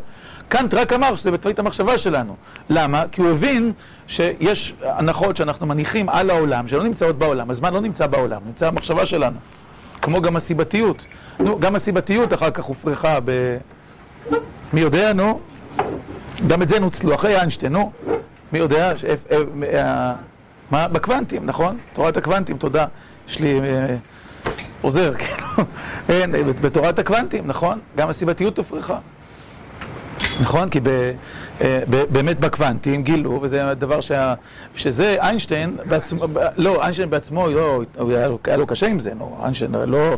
קאנט רק אמר שזה בתווית המחשבה שלנו. למה? כי הוא הבין שיש הנחות שאנחנו מניחים על העולם, שלא נמצאות בעולם. הזמן לא נמצא בעולם, נמצא במחשבה שלנו. כמו גם הסיבתיות. נו, גם הסיבתיות אחר כך הופרחה ב... מי יודע, נו? גם את זה נוצלו, אחרי איינשטיין, נו? מי יודע? ש... אה, אה, מה? בקוונטים, נכון? תורת הקוונטים, תודה. יש לי... עוזר, כאילו, בתורת הקוונטים, נכון? גם הסיבתיות הופרכה. נכון? כי אה, ב, באמת בקוונטים גילו, וזה הדבר שה... שזה איינשטיין בעצמו, לא, איינשטיין בעצמו, לא, היה לו, קשה עם זה, לא, איינשטיין לא...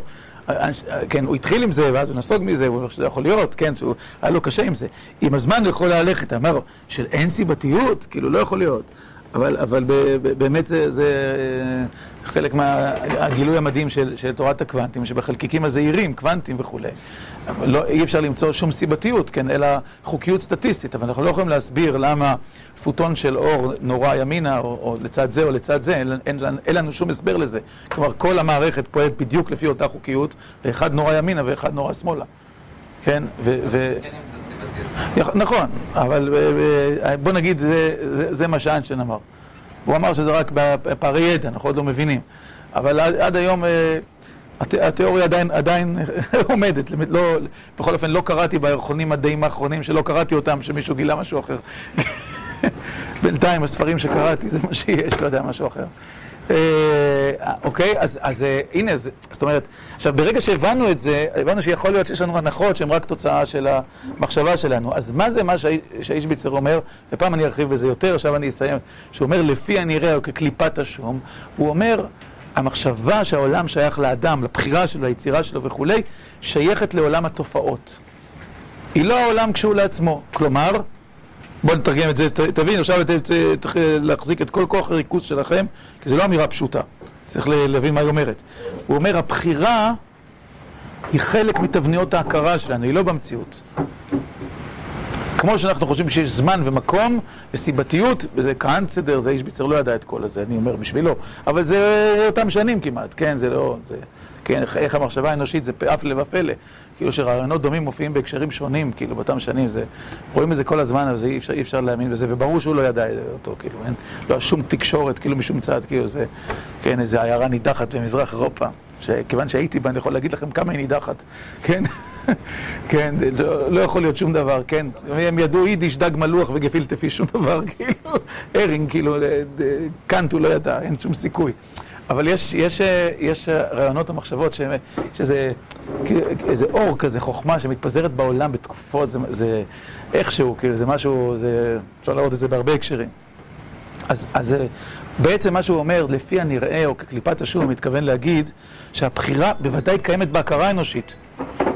כן, הוא התחיל עם זה, ואז הוא נסוג מזה, הוא אומר שזה יכול להיות, כן, שהוא, היה לו קשה עם זה. עם הזמן הוא יכול ללכת, אמר, של אין סיבתיות, כאילו, לא יכול להיות. אבל, אבל ב, ב, באמת זה, זה חלק מהגילוי המדהים של, של תורת הקוונטים, שבחלקיקים הזעירים, קוונטים וכולי, לא, אי אפשר למצוא שום סיבתיות, כן, אלא חוקיות סטטיסטית, אבל אנחנו לא יכולים להסביר למה פוטון של אור נורא ימינה, או, או לצד זה או לצד זה, אין, אין, אין לנו שום הסבר לזה. כלומר, כל המערכת פועלת בדיוק לפי אותה חוקיות, ואחד נורא ימינה ואחד נורא שמאלה. כן, ו... ו... נכון, אבל אה, אה, בוא נגיד, זה, מה שאיינשטיין אמר. הוא אמר שזה רק בפערי ידע, אנחנו עוד לא מבינים. אבל עד, היום אה, הת, התיאוריה עדיין, עומדת. לא, בכל אופן, לא קראתי בירחונים מדעיים האחרונים, שלא קראתי אותם, שמישהו גילה משהו אחר. בינתיים, הספרים שקראתי, זה מה שיש, לא יודע, משהו אחר. אה, אוקיי, אז, אז אה, הנה, זה, זאת אומרת, עכשיו ברגע שהבנו את זה, הבנו שיכול להיות שיש לנו הנחות שהן רק תוצאה של המחשבה שלנו. אז מה זה מה שהאיש ביצר אומר, ופעם אני ארחיב בזה יותר, עכשיו אני אסיים, שהוא אומר לפי הנראה או כקליפת השום, הוא אומר, המחשבה שהעולם שייך לאדם, לבחירה שלו, ליצירה שלו וכולי, שייכת לעולם התופעות. היא לא העולם כשהוא לעצמו. כלומר, בואו נתרגם את זה, תבין, עכשיו אתם צריכים להחזיק את כל כוח הריכוז שלכם, כי זו לא אמירה פשוטה, צריך להבין מה היא אומרת. הוא אומר, הבחירה היא חלק מתבניות ההכרה שלנו, היא לא במציאות. כמו שאנחנו חושבים שיש זמן ומקום וסיבתיות, וזה כהן בסדר, זה איש ביצר לא ידע את כל הזה, אני אומר בשבילו, אבל זה אותם שנים כמעט, כן, זה לא, זה, כן, איך המחשבה האנושית זה אף לבפלא, כאילו שרעיונות דומים מופיעים בהקשרים שונים, כאילו באותם שנים, זה, רואים את זה כל הזמן, אבל אי אפשר, אי אפשר להאמין בזה, וברור שהוא לא ידע אותו, כאילו, אין, לא שום תקשורת, כאילו משום צד, כאילו זה, כן, איזו עיירה נידחת במזרח אירופה, שכיוון שהייתי בה, אני יכול להגיד לכם כמה היא נידחת, כן? כן, לא, לא יכול להיות שום דבר, כן, הם ידעו יידיש, דג מלוח וגפילטע פיש, שום דבר, כאילו, הרינג, כאילו, קאנט הוא לא ידע, אין שום סיכוי. אבל יש, יש, יש רעיונות ומחשבות שזה איזה אור כזה, חוכמה שמתפזרת בעולם בתקופות, זה, זה איכשהו, כאילו, זה משהו, זה, אפשר לראות את זה בהרבה הקשרים. אז, אז בעצם מה שהוא אומר, לפי הנראה, או כקליפת השום, הוא מתכוון להגיד שהבחירה בוודאי קיימת בהכרה האנושית.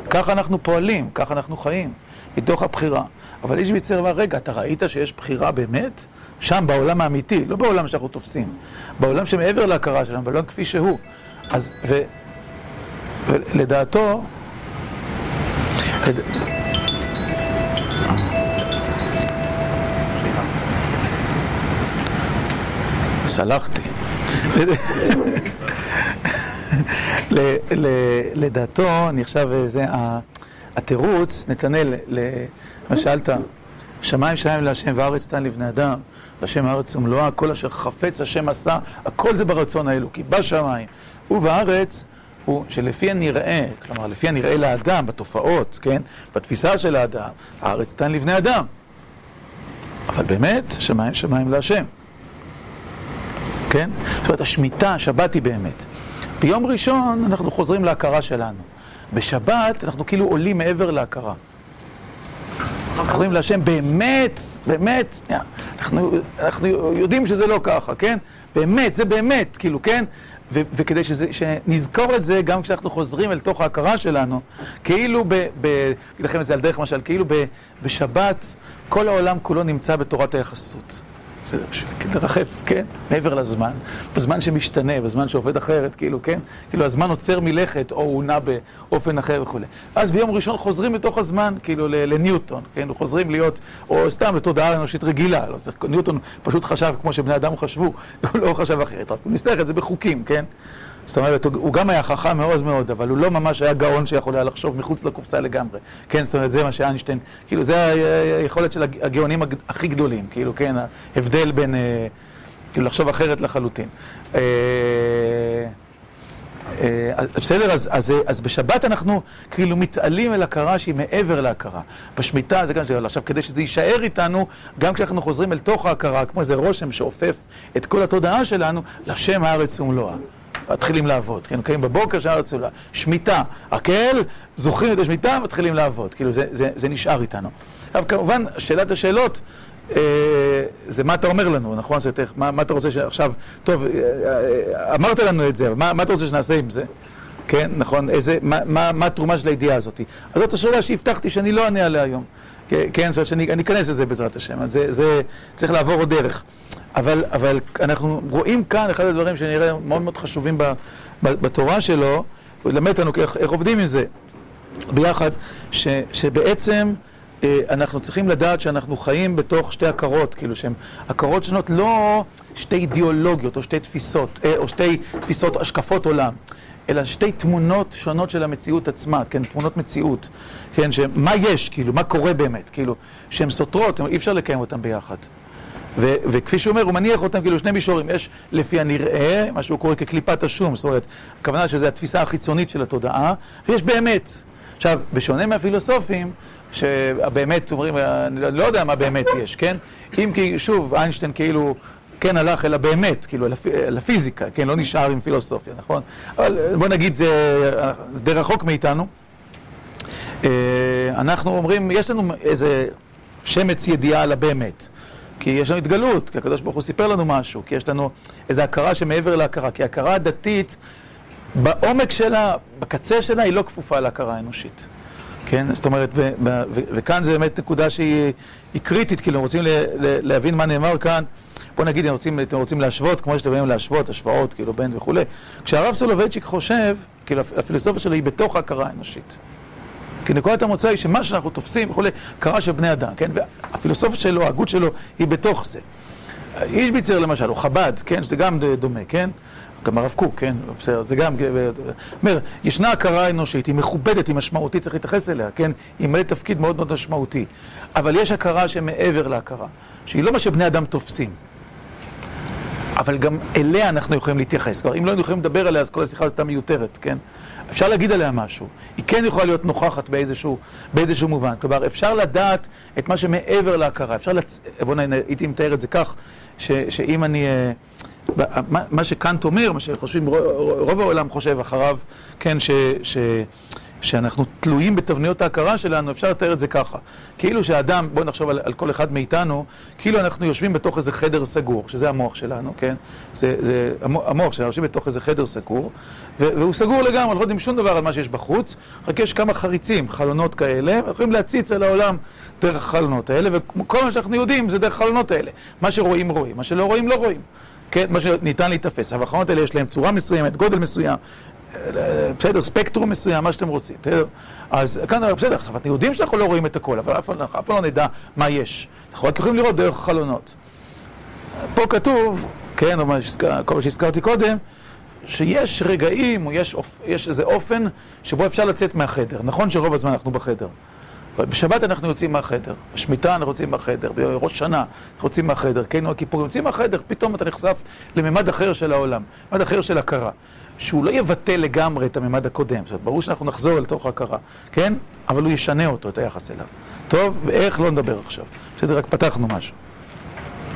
ככה אנחנו פועלים, ככה אנחנו חיים, מתוך הבחירה. אבל איש ביצר אמר, רגע, אתה ראית שיש בחירה באמת? שם, בעולם האמיתי, לא בעולם שאנחנו תופסים, בעולם שמעבר להכרה שלנו, בעולם כפי שהוא. אז, ו... ולדעתו... לד... סלחתי. לדעתו, אני עכשיו, זה התירוץ, נתנאל, מה שאלת, שמיים שמיים להשם וארץ תן לבני אדם, להשם הארץ ומלואה, כל אשר חפץ השם עשה, הכל זה ברצון האלוקי, בשמיים ובארץ, הוא שלפי הנראה, כלומר לפי הנראה לאדם, בתופעות, כן, בתפיסה של האדם, הארץ תן לבני אדם. אבל באמת, שמיים שמיים להשם. כן? זאת אומרת, השמיטה, השבת היא באמת. ביום ראשון אנחנו חוזרים להכרה שלנו. בשבת אנחנו כאילו עולים מעבר להכרה. אנחנו קוראים להשם באמת, באמת, אנחנו, אנחנו יודעים שזה לא ככה, כן? באמת, זה באמת, כאילו, כן? ו- וכדי שזה, שנזכור את זה גם כשאנחנו חוזרים אל תוך ההכרה שלנו, כאילו, ב... ב לכם את זה על דרך משל, כאילו ב, בשבת כל העולם כולו נמצא בתורת היחסות. בסדר, לרחף, כן, מעבר לזמן, בזמן שמשתנה, בזמן שעובד אחרת, כאילו, כן, כאילו הזמן עוצר מלכת, או הוא נע באופן אחר וכולי. אז ביום ראשון חוזרים לתוך הזמן, כאילו, לניוטון, כן, חוזרים להיות, או סתם לתודעה אנושית רגילה, לא צריך, ניוטון פשוט חשב כמו שבני אדם חשבו, הוא לא חשב אחרת, רק הוא ניסח את זה בחוקים, כן? זאת אומרת, הוא גם היה חכם מאוד מאוד, אבל הוא לא ממש היה גאון שיכול היה לחשוב מחוץ לקופסה לגמרי. כן, זאת אומרת, זה מה שאיינשטיין, כאילו, זה היכולת של הגאונים הכי גדולים, כאילו, כן, ההבדל בין, אה, כאילו, לחשוב אחרת לחלוטין. אה, אה, בסדר, אז, אז, אז בשבת אנחנו כאילו מתעלים אל הכרה שהיא מעבר להכרה. בשמיטה זה גם שאלה. עכשיו, כדי שזה יישאר איתנו, גם כשאנחנו חוזרים אל תוך ההכרה, כמו איזה רושם שאופף את כל התודעה שלנו, לשם הארץ ומלואה. מתחילים לעבוד, כן, קמים בבוקר, שעה רצולה, שמיטה, הקהל, זוכרים את השמיטה, מתחילים לעבוד, כאילו זה, זה, זה נשאר איתנו. עכשיו כמובן, שאלת השאלות, אה, זה מה אתה אומר לנו, נכון? מה, מה אתה רוצה שעכשיו, טוב, אה, אה, אמרת לנו את זה, אבל מה, מה אתה רוצה שנעשה עם זה? כן, נכון, איזה, מה, מה, מה התרומה של הידיעה הזאת? אז זאת השאלה שהבטחתי שאני לא אענה עליה היום. כן, זאת אומרת שאני אכנס לזה בעזרת השם, זה, זה צריך לעבור עוד דרך. אבל, אבל אנחנו רואים כאן, אחד הדברים שנראה מאוד מאוד חשובים ב, ב, בתורה שלו, הוא ילמד אותנו איך, איך עובדים עם זה ביחד, ש, שבעצם אה, אנחנו צריכים לדעת שאנחנו חיים בתוך שתי הכרות, כאילו שהן הכרות שונות, לא שתי אידיאולוגיות או שתי תפיסות, אה, או שתי תפיסות, השקפות עולם. אלא שתי תמונות שונות של המציאות עצמה, כן, תמונות מציאות, כן, שמה יש, כאילו, מה קורה באמת, כאילו, שהן סותרות, אי אפשר לקיים אותן ביחד. ו- וכפי שהוא אומר, הוא מניח אותם כאילו שני מישורים, יש לפי הנראה, מה שהוא קורא כקליפת השום, זאת אומרת, הכוונה שזו התפיסה החיצונית של התודעה, ויש באמת. עכשיו, בשונה מהפילוסופים, שבאמת אומרים, אני לא יודע מה באמת יש, כן? אם כי, שוב, איינשטיין כאילו כן הלך אל הבאמת, כאילו אל הפיזיקה, כן, לא נשאר עם פילוסופיה, נכון? אבל בוא נגיד, זה די רחוק מאיתנו. אה, אנחנו אומרים, יש לנו איזה שמץ ידיעה על הבאמת. כי יש לנו התגלות, כי הקדוש ברוך הוא סיפר לנו משהו, כי יש לנו איזו הכרה שמעבר להכרה, כי הכרה הדתית, בעומק שלה, בקצה שלה, היא לא כפופה להכרה האנושית. כן? זאת אומרת, וכאן זו באמת נקודה שהיא קריטית, כאילו, רוצים להבין מה נאמר כאן. בוא נגיד, אם רוצים, אתם רוצים להשוות, כמו שאתם באים להשוות, השוואות, כאילו, בין וכולי. כשהרב סולובייצ'יק חושב, כאילו, הפילוסופיה שלו היא בתוך ההכרה האנושית. כי נקודת המוצא היא שמה שאנחנו תופסים וכולי, הכרה של בני אדם, כן? והפילוסופיה שלו, ההגות שלו, היא בתוך זה. איש ביצר למשל, או חב"ד, כן? שזה גם דומה, כן? גם הרב קוק, כן? בסדר, זה גם... אומר, ישנה הכרה אנושית, היא מכובדת, היא משמעותית, צריך להתייחס אליה, כן? היא מלא תפקיד מאוד מאוד משמעותי. אבל יש הכרה שמעבר להכרה, שהיא לא מה שבני אדם תופסים. אבל גם אליה אנחנו יכולים להתייחס. כלומר, אם לא היינו יכולים לדבר עליה, אז כל השיחה הייתה מיותרת, כן? אפשר להגיד עליה משהו. היא כן יכולה להיות נוכחת באיזשהו, באיזשהו מובן. כלומר, אפשר לדעת את מה שמעבר להכרה. אפשר לצ... בוא נ... הייתי מתאר את זה כך, ש... שאם אני... אה, מה, מה שקאנט אומר, מה שחושבים, רוב העולם חושב אחריו, כן, ש... ש... שאנחנו תלויים בתבניות ההכרה שלנו, אפשר לתאר את זה ככה. כאילו שהאדם, בואו נחשוב על, על כל אחד מאיתנו, כאילו אנחנו יושבים בתוך איזה חדר סגור, שזה המוח שלנו, כן? זה, זה המוח שלנו, יושבים בתוך איזה חדר סגור, והוא סגור לגמרי, לא יודעים שום דבר על מה שיש בחוץ, רק יש כמה חריצים, חלונות כאלה, ויכולים להציץ על העולם דרך החלונות האלה, וכל מה שאנחנו יודעים זה דרך החלונות האלה. מה שרואים רואים, מה שלא רואים לא רואים. כן, מה שניתן להיתפס. אבל החלונות האלה יש להם צורה מסוימת, גודל מסוים, בסדר, ספקטרום מסוים, מה שאתם רוצים, בסדר? אז כאן, בסדר, עכשיו, אתם יודעים שאנחנו לא רואים את הכל, אבל אף פעם לא נדע מה יש. אנחנו רק יכולים לראות דרך החלונות. פה כתוב, כן, או כל מה שהזכרתי קודם, שיש רגעים, או יש, יש איזה אופן שבו אפשר לצאת מהחדר. נכון שרוב הזמן אנחנו בחדר. בשבת אנחנו יוצאים מהחדר, בשמיטה אנחנו יוצאים מהחדר, בראש שנה אנחנו יוצאים מהחדר, כן, או הכיפורים יוצאים מהחדר, פתאום אתה נחשף לממד אחר של העולם, ממד אחר של הכרה. שהוא לא יבטל לגמרי את הממד הקודם, זאת אומרת, ברור שאנחנו נחזור אל תוך ההכרה, כן? אבל הוא ישנה אותו, את היחס אליו. טוב, ואיך לא נדבר עכשיו. בסדר, רק פתחנו משהו.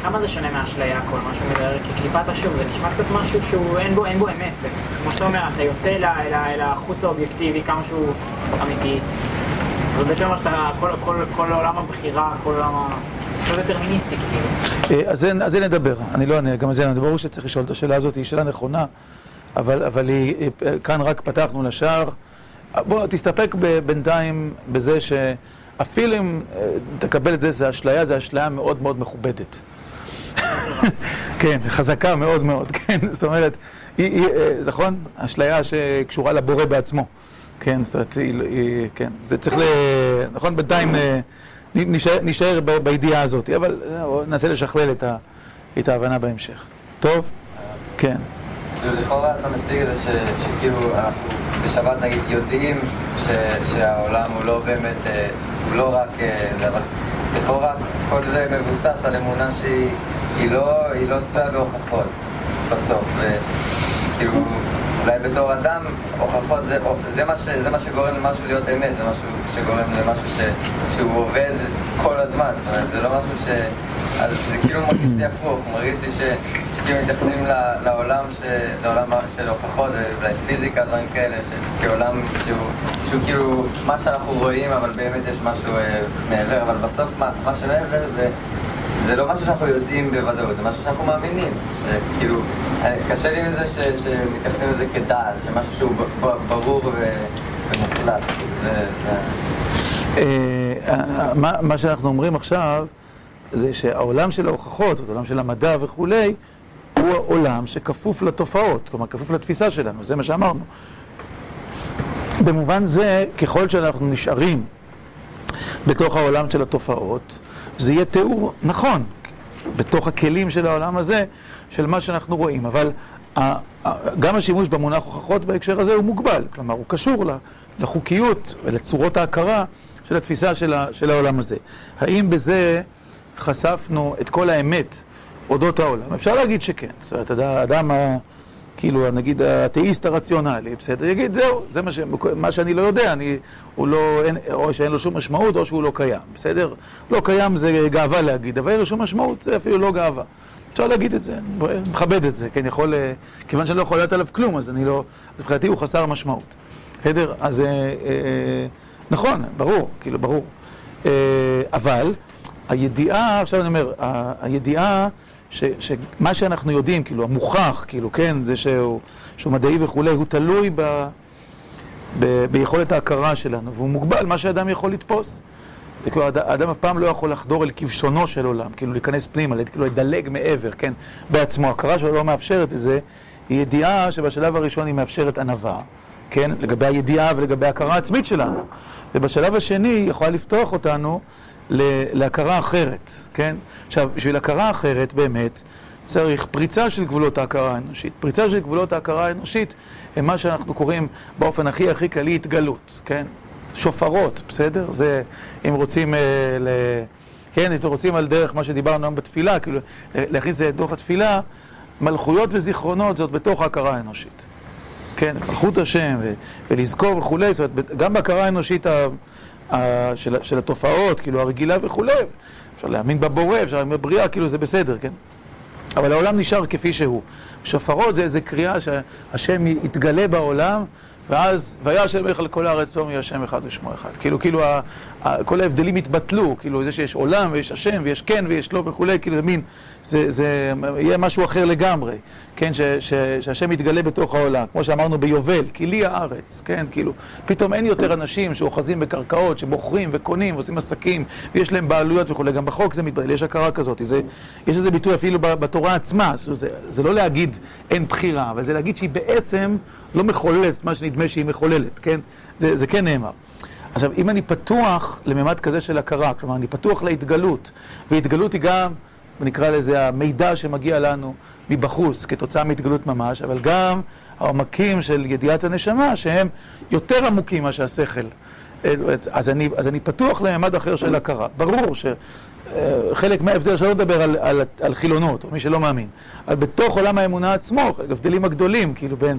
כמה זה שונה מהאשליה כל מה שהוא מדבר? כי קליפת השום זה נשמע קצת משהו שהוא אין בו, אין בו אמת. כמו שאתה אומר, אתה יוצא אל, החוץ האובייקטיבי כמה שהוא אמיתי. זה בעצם אומר שאתה, כל, כל, כל עולם הבחירה, כל עולם ה... כאילו. אה, אז זה נדבר, אני לא אענה, גם על זה נדבר, ברור שצריך לשאול את השאלה הזאת, היא שאלה נכונה. אבל, אבל היא, כאן רק פתחנו לשער. בוא, תסתפק בינתיים בזה שאפילו אם אה, תקבל את זה, זה אשליה, זה אשליה מאוד מאוד מכובדת. כן, חזקה מאוד מאוד, כן, זאת אומרת, היא, היא, אה, נכון? אשליה שקשורה לבורא בעצמו. כן, זאת אומרת, היא, היא, כן, זה צריך ל... נכון, בינתיים אה, נשאר, נשאר בידיעה הזאת, אבל ננסה לשכלל את, ה, את ההבנה בהמשך. טוב? כן. כאילו לכאורה אתה מציג את זה שכאילו אנחנו בשבת נגיד יודעים שהעולם הוא לא באמת, אה, הוא לא רק אה, אבל לכאורה כל זה מבוסס על אמונה שהיא לא, לא תלויה בהוכחות בסוף, וכאילו אולי בתור אדם הוכחות זה, זה, מה ש, זה מה שגורם למשהו להיות אמת, זה משהו שגורם למשהו ש, שהוא עובד כל הזמן, זאת אומרת זה לא משהו ש... אז זה כאילו מרגיש לי הפוך, מרגיש לי שכאילו מתייחסים לעולם ש- לעולם של הוכחות ואולי פיזיקה, דברים כאלה, ש- כעולם שהוא, שהוא כאילו מה שאנחנו רואים, אבל באמת יש משהו אה, מעבר, אבל בסוף מה, מה שמעבר זה, זה לא משהו שאנחנו יודעים בוודאות, זה משהו שאנחנו מאמינים. שכאילו, אה, קשה לי עם זה ש- שמתייחסים לזה כדעת, שמשהו שהוא ברור ומוחלט. זה- אה, מה מה שאנחנו אומרים עכשיו זה שהעולם של ההוכחות, העולם של המדע וכולי, הוא העולם שכפוף לתופעות, כלומר כפוף לתפיסה שלנו, זה מה שאמרנו. במובן זה, ככל שאנחנו נשארים בתוך העולם של התופעות, זה יהיה תיאור נכון, בתוך הכלים של העולם הזה, של מה שאנחנו רואים, אבל גם השימוש במונח הוכחות בהקשר הזה הוא מוגבל, כלומר הוא קשור לחוקיות ולצורות ההכרה של התפיסה של, העולם הזה. האם בזה חשפנו את כל האמת אודות העולם? אפשר להגיד שכן, זאת אומרת, האד- האדם, כאילו, נגיד האתאיסט הרציונלי, בסדר, יגיד, זהו, זה מה, ש... מה שאני לא יודע, אני, הוא לא, אין, או שאין לו שום משמעות או שהוא לא קיים, בסדר? לא קיים זה גאווה להגיד, אבל אין לו שום משמעות זה אפילו לא גאווה. אפשר להגיד את זה, אני מכבד את זה, כן, יכול, כיוון שאני לא יכול לדעת עליו כלום, אז אני לא, אז מבחינתי הוא חסר משמעות. בסדר? אז אה, אה, נכון, ברור, כאילו, ברור. אה, אבל הידיעה, עכשיו אני אומר, ה- הידיעה שמה שאנחנו יודעים, כאילו, המוכח, כאילו, כן, זה שהוא, שהוא מדעי וכולי, הוא תלוי ב, ב, ביכולת ההכרה שלנו, והוא מוגבל, מה שאדם יכול לתפוס. וכאילו, האד- האדם אף פעם לא יכול לחדור אל כבשונו של עולם, כאילו להיכנס פנימה, כאילו לדלג מעבר, כן, בעצמו. הכרה שלו לא מאפשרת את זה, היא ידיעה שבשלב הראשון היא מאפשרת ענווה, כן, לגבי הידיעה ולגבי ההכרה העצמית שלנו. ובשלב השני היא יכולה לפתוח אותנו להכרה אחרת, כן? עכשיו, בשביל הכרה אחרת, באמת, צריך פריצה של גבולות ההכרה האנושית. פריצה של גבולות ההכרה האנושית הם מה שאנחנו קוראים באופן הכי הכי כללי התגלות, כן? שופרות, בסדר? זה, אם רוצים אה, ל... כן, אם אתם רוצים על דרך מה שדיברנו היום בתפילה, כאילו, להכניס את לתוך התפילה, מלכויות וזיכרונות זאת בתוך ההכרה האנושית. כן, מלכות השם ו- ולזכור וכולי, זאת אומרת, גם בהכרה האנושית ה- של, של התופעות, כאילו הרגילה וכולי, אפשר להאמין בבורא, אפשר להאמין בבריאה, כאילו זה בסדר, כן? אבל העולם נשאר כפי שהוא. שופרות זה איזה קריאה שהשם יתגלה בעולם, ואז, והיה השם מלך על כל הארץ, ואומר השם אחד ושמו אחד. כאילו, כאילו, כל ההבדלים התבטלו, כאילו, זה שיש עולם, ויש השם, ויש כן, ויש לא וכולי, כאילו, זה מין, זה, זה יהיה משהו אחר לגמרי, כן, ש, ש, שהשם יתגלה בתוך העולם, כמו שאמרנו ביובל, כי לי הארץ, כן, כאילו, פתאום אין יותר אנשים שאוחזים בקרקעות, שבוחרים וקונים ועושים עסקים, ויש להם בעלויות וכולי, גם בחוק זה מתבטל, יש הכרה כזאת, זה, יש איזה ביטוי אפילו בתורה עצמה, זה, זה לא להגיד אין בחירה, אבל זה להגיד שהיא בעצם לא מחוללת מה שנדמה שהיא מחוללת, כן? זה, זה כן נאמר. עכשיו, אם אני פתוח לממד כזה של הכרה, כלומר, אני פתוח להתגלות, והתגלות היא גם, נקרא לזה, המידע שמגיע לנו מבחוץ, כתוצאה מהתגלות ממש, אבל גם העומקים של ידיעת הנשמה, שהם יותר עמוקים ממה שהשכל. אז אני, אז אני פתוח לממד אחר של הכרה. ברור ש... חלק מההבדל, שלא לדבר על, על, על חילונות, או מי שלא מאמין, אבל בתוך עולם האמונה עצמו, ההבדלים הגדולים, כאילו בין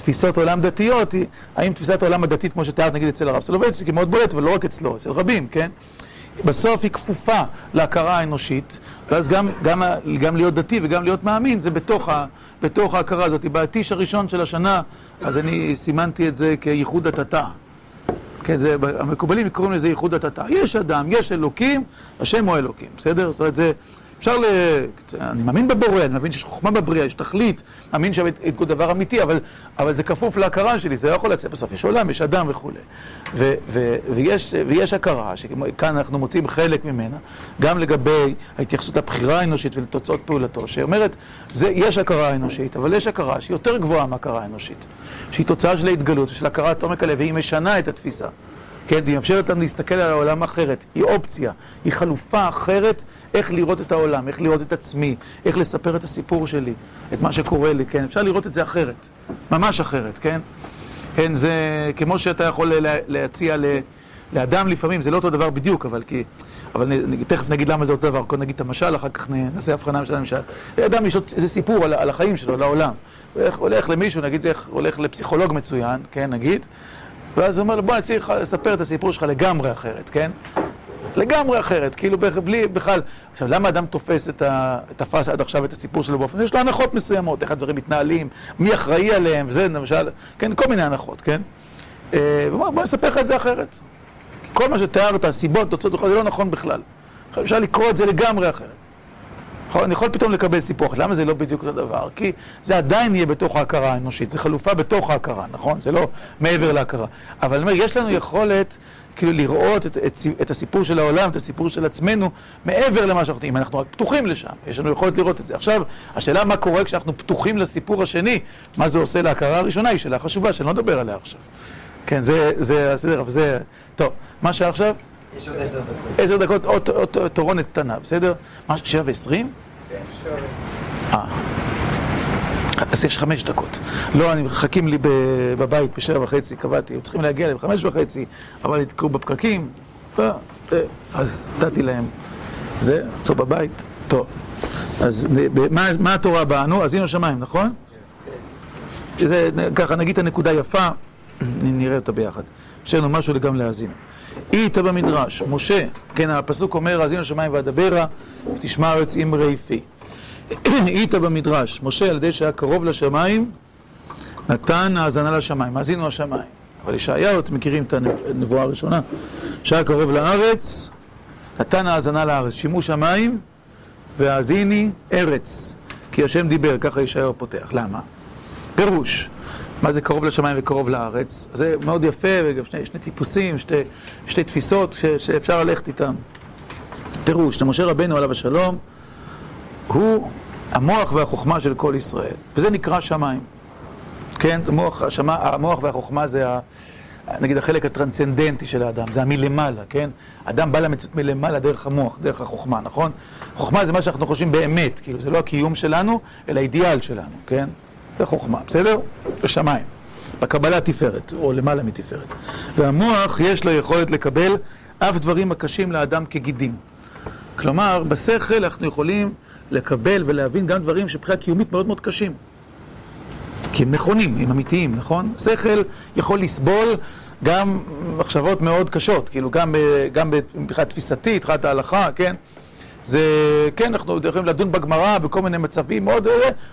תפיסות עולם דתיות, האם תפיסת העולם הדתית, כמו שתיארת נגיד אצל הרב סולובייצ'יק, היא מאוד בולט, אבל לא רק אצלו, אצל רבים, כן? בסוף היא כפופה להכרה האנושית, ואז גם, גם, גם להיות דתי וגם להיות מאמין, זה בתוך, ה, בתוך ההכרה הזאת. בהטיש הראשון של השנה, אז אני סימנתי את זה כייחוד התתא. כן, זה, המקובלים קוראים לזה ייחוד התתא. יש אדם, יש אלוקים, השם הוא אלוקים, בסדר? זאת אומרת, זה, אפשר ל... אני מאמין בבורא, אני מבין שיש חוכמה בבריאה, יש תכלית, מאמין שההתגות דבר אמיתי, אבל, אבל זה כפוף להכרה שלי, זה לא יכול לצאת בסוף, יש עולם, יש אדם וכולי. ו, ו, ויש, ויש הכרה, שכאן אנחנו מוצאים חלק ממנה, גם לגבי ההתייחסות לבחירה האנושית ולתוצאות פעולתו, שאומרת, זה, יש הכרה אנושית, אבל יש הכרה שהיא יותר גבוהה מהכרה האנושית, שהיא תוצאה של ההתגלות, של הכרת עומק הלב, והיא משנה את התפיסה. כן, והיא מאפשרת לנו להסתכל על העולם אחרת, היא אופציה, היא חלופה אחרת איך לראות את העולם, איך לראות את עצמי, איך לספר את הסיפור שלי, את מה שקורה לי, כן, אפשר לראות את זה אחרת, ממש אחרת, כן? כן, זה כמו שאתה יכול להציע ל... לאדם לפעמים, זה לא אותו דבר בדיוק, אבל כי... אבל נ, תכף נגיד למה זה אותו דבר, קודם נגיד את המשל, אחר כך נעשה הבחנה של המשל. לאדם יש איזה סיפור על, על החיים שלו, לעולם. הולך, הולך למישהו, נגיד, הולך לפסיכולוג מצוין, כן, נגיד, ואז הוא אומר לו, בוא, אני צריך לספר את הסיפור שלך לגמרי אחרת, כן? לגמרי אחרת, כאילו בלי בכלל. עכשיו, למה אדם תופס את ה... תפס עד עכשיו את הסיפור שלו באופן, יש לו הנחות מסוימות, איך הדברים מתנהלים, מי אחראי עליהם, וזה למשל, כן, כל מיני הנחות, כן? ובוא בוא נספר לך את זה אחרת. כל מה שתיארת, הסיבות, תוצאות, זה לא נכון בכלל. אפשר לקרוא את זה לגמרי אחרת. אני יכול פתאום לקבל סיפור, למה זה לא בדיוק אותו דבר? כי זה עדיין יהיה בתוך ההכרה האנושית, זה חלופה בתוך ההכרה, נכון? זה לא מעבר להכרה. אבל אני אומר, יש לנו יכולת כאילו לראות את, את, את הסיפור של העולם, את הסיפור של עצמנו, מעבר למה שאנחנו, אם אנחנו רק פתוחים לשם, יש לנו יכולת לראות את זה. עכשיו, השאלה מה קורה כשאנחנו פתוחים לסיפור השני, מה זה עושה להכרה הראשונה, היא שאלה חשובה, שאני לא אדבר עליה עכשיו. כן, זה, זה הסדר, אבל זה... טוב, מה שעכשיו? יש עוד עשר דקות. עשר דקות, עוד תורונת קטנה, בסדר? מה, שבע ועשרים? כן, שבע ועשרים. אה. אז יש חמש דקות. לא, אני מחכים לי בבית בשבע וחצי, קבעתי, הם צריכים להגיע להם בחמש וחצי, אבל יתקעו בפקקים. אה, אה, אז נתתי להם. זה, עצור בבית. טוב. אז מה, מה התורה הבאה? נו, אז הנה שמיים, נכון? זה, ככה, נגיד את הנקודה יפה, נראה אותה ביחד. יש לנו משהו גם להאזין. איתה במדרש, משה, כן, הפסוק אומר, האזינו שמיים ואדברה, ותשמע הארץ אמרי פי. איתה במדרש, משה על ידי שהיה קרוב לשמיים, נתן האזנה לשמיים, האזינו השמיים. אבל ישעיהו, אתם מכירים את הנבואה הראשונה, שהיה קרוב לארץ, נתן האזנה לארץ, שימו שמיים, והאזיני ארץ, כי השם דיבר, ככה ישעיהו פותח. למה? פירוש. מה זה קרוב לשמיים וקרוב לארץ? זה מאוד יפה, וגם שני, שני טיפוסים, שתי, שתי תפיסות ש, שאפשר ללכת איתם. פירוש, למשה רבנו עליו השלום, הוא המוח והחוכמה של כל ישראל, וזה נקרא שמיים. כן, המוח, השמה, המוח והחוכמה זה, ה, נגיד, החלק הטרנסצנדנטי של האדם, זה המלמעלה, כן? אדם בא למציאות מלמעלה דרך המוח, דרך החוכמה, נכון? חוכמה זה מה שאנחנו חושבים באמת, כאילו, זה לא הקיום שלנו, אלא האידיאל שלנו, כן? זה חוכמה, בסדר? בשמיים. בקבלה תפארת, או למעלה מתפארת. והמוח יש לו יכולת לקבל אף דברים הקשים לאדם כגידים. כלומר, בשכל אנחנו יכולים לקבל ולהבין גם דברים שבחינה קיומית מאוד מאוד קשים. כי הם נכונים, הם אמיתיים, נכון? שכל יכול לסבול גם מחשבות מאוד קשות, כאילו גם, גם מבחינה תפיסתית, מבחינת ההלכה, כן? זה, כן, אנחנו יכולים לדון בגמרא בכל מיני מצבים מאוד, אה,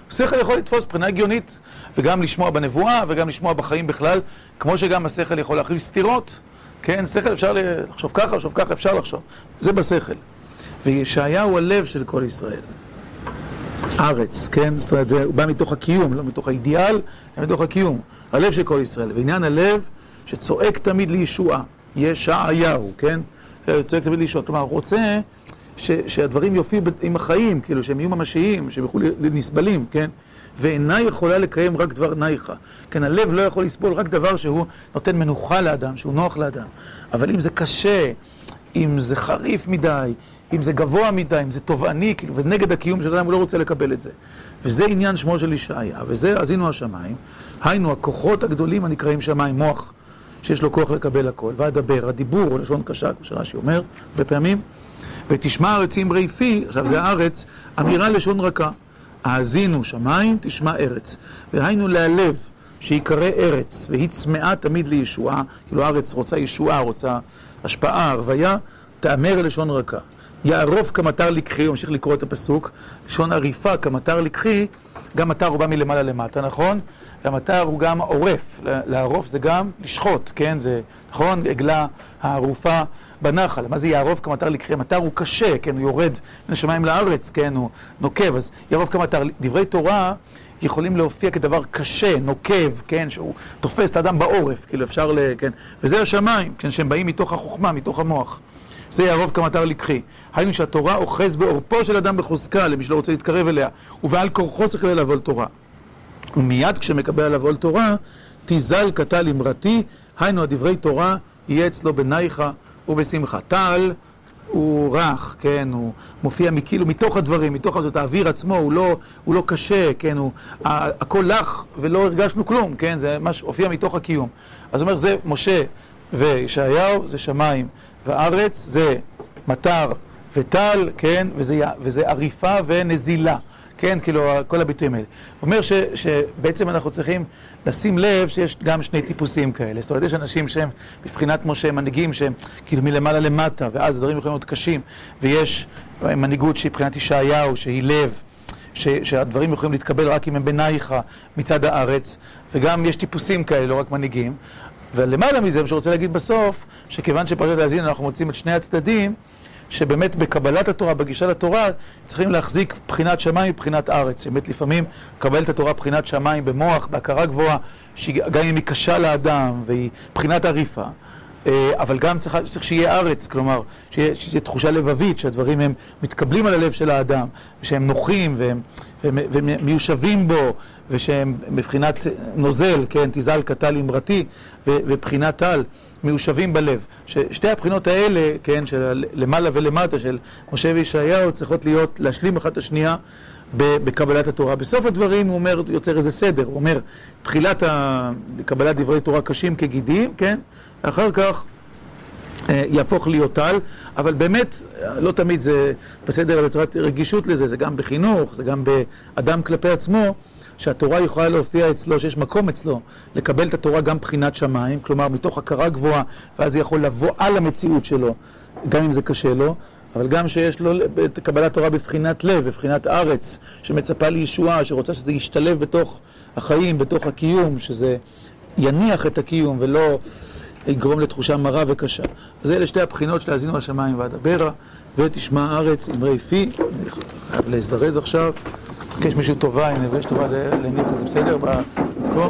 שכל יכול לתפוס מבחינה הגיונית, וגם לשמוע בנבואה, וגם לשמוע בחיים בכלל, כמו שגם השכל יכול להחליף סתירות, כן, שכל אפשר לחשוב ככה, לחשוב ככה, אפשר לחשוב, זה בשכל. וישעיה הוא הלב של כל ישראל. ארץ, כן? זאת אומרת, זה בא מתוך הקיום, לא מתוך האידיאל, אלא מתוך הקיום. הלב של כל ישראל. ועניין הלב שצועק תמיד לישועה. ישעיהו, כן? צועק תמיד לישועה. כלומר, הוא רוצה שהדברים יופיעו עם החיים, כאילו, שהם יהיו ממשיים, שהם יוכלו לנסבלים, כן? ואינה יכולה לקיים רק דבר נייך. כן, הלב לא יכול לסבול רק דבר שהוא נותן מנוחה לאדם, שהוא נוח לאדם. אבל אם זה קשה, אם זה חריף מדי, אם זה גבוה מדי, אם זה תובעני, כאילו, ונגד הקיום של אדם, הוא לא רוצה לקבל את זה. וזה עניין שמו של ישעיה, וזה האזינו השמיים, היינו הכוחות הגדולים הנקראים שמיים, מוח, שיש לו כוח לקבל הכל, ואדבר, הדיבור הוא לשון קשה, כמו שרש"י אומר, הרבה פעמים, ותשמע ארץ אמרי פי, עכשיו זה הארץ, אמירה לשון רכה, האזינו שמיים, תשמע ארץ, והיינו להלב, שיקרא ארץ, והיא צמאה תמיד לישועה, כאילו הארץ רוצה ישועה, רוצה השפעה, הרוויה, תאמר לשון רכה. יערוף כמטר לקחי, הוא ממשיך לקרוא את הפסוק, לשון עריפה כמטר לקחי, גם מטר הוא בא מלמעלה למטה, נכון? והמטר הוא גם עורף, לערוף זה גם לשחוט, כן? זה, נכון? עגלה הערופה בנחל, מה זה יערוף כמטר לקחי? המטר הוא קשה, כן? הוא יורד מן השמיים לארץ, כן? הוא נוקב, אז יערוף כמטר. דברי תורה יכולים להופיע כדבר קשה, נוקב, כן? שהוא תופס את האדם בעורף, כאילו אפשר ל... כן? וזה השמיים, כן? שהם באים מתוך החוכמה, מתוך המוח. זה יערוב כמטר לקחי. היינו שהתורה אוחז בעורפו של אדם בחוזקה, למי שלא רוצה להתקרב אליה, ובעל כורחו צריך לעבור תורה. ומיד כשמקבל עליו עול תורה, תיזל קטל אמרתי, היינו הדברי תורה, יהיה אצלו בנייך ובשמחה. טל הוא רך, כן, הוא מופיע כאילו מתוך הדברים, מתוך זאת, האוויר עצמו הוא לא, הוא לא קשה, כן, הוא, הכל לך ולא הרגשנו כלום, כן, זה מה שהופיע מתוך הקיום. אז הוא אומר, זה משה וישעיהו, זה שמיים. והארץ זה מטר וטל, כן, וזה, וזה עריפה ונזילה. כן, כאילו, כל הביטויים האלה. הוא אומר ש, שבעצם אנחנו צריכים לשים לב שיש גם שני טיפוסים כאלה. זאת אומרת, יש אנשים שהם בבחינת משה, מנהיגים שהם כאילו מלמעלה למטה, ואז הדברים יכולים להיות קשים, ויש מנהיגות שהיא מבחינת ישעיהו, שהיא לב, ש, שהדברים יכולים להתקבל רק אם הם בינייך מצד הארץ, וגם יש טיפוסים כאלה, לא רק מנהיגים. ולמעלה מזה, מה שרוצה להגיד בסוף, שכיוון שפרשת האזין אנחנו מוצאים את שני הצדדים, שבאמת בקבלת התורה, בגישה לתורה, צריכים להחזיק בחינת שמיים ובחינת ארץ. באמת לפעמים לקבל את התורה בחינת שמיים במוח, בהכרה גבוהה, שגם אם היא קשה לאדם והיא בחינת עריפה, אבל גם צריך, צריך שיהיה ארץ, כלומר, שתהיה, תחושה לבבית, שהדברים הם מתקבלים על הלב של האדם, ושהם נוחים והם, מיושבים בו, ושהם מבחינת נוזל, כן, תזל קטל אמרתי, ובחינת טל. מיושבים בלב. ששתי הבחינות האלה, כן, של למעלה ולמטה, של משה וישעיהו, צריכות להיות, להשלים אחת את השנייה בקבלת התורה. בסוף הדברים הוא אומר, יוצר איזה סדר, הוא אומר, תחילת קבלת דברי תורה קשים כגידים, כן, אחר כך יהפוך להיות טל, אבל באמת, לא תמיד זה בסדר בצורת רגישות לזה, זה גם בחינוך, זה גם באדם כלפי עצמו. שהתורה יכולה להופיע אצלו, שיש מקום אצלו לקבל את התורה גם בחינת שמיים, כלומר מתוך הכרה גבוהה, ואז זה יכול לבוא על המציאות שלו, גם אם זה קשה לו, אבל גם שיש לו את קבלת תורה בבחינת לב, בבחינת ארץ, שמצפה לישועה, שרוצה שזה ישתלב בתוך החיים, בתוך הקיום, שזה יניח את הקיום ולא יגרום לתחושה מרה וקשה. אז אלה שתי הבחינות של האזינו השמיים ואדברה, ותשמע הארץ אמרי פי, אני חייב להזדרז עכשיו. מבקש מישהו טובה, אם נבקש טובה לניצה, זה בסדר? במקום?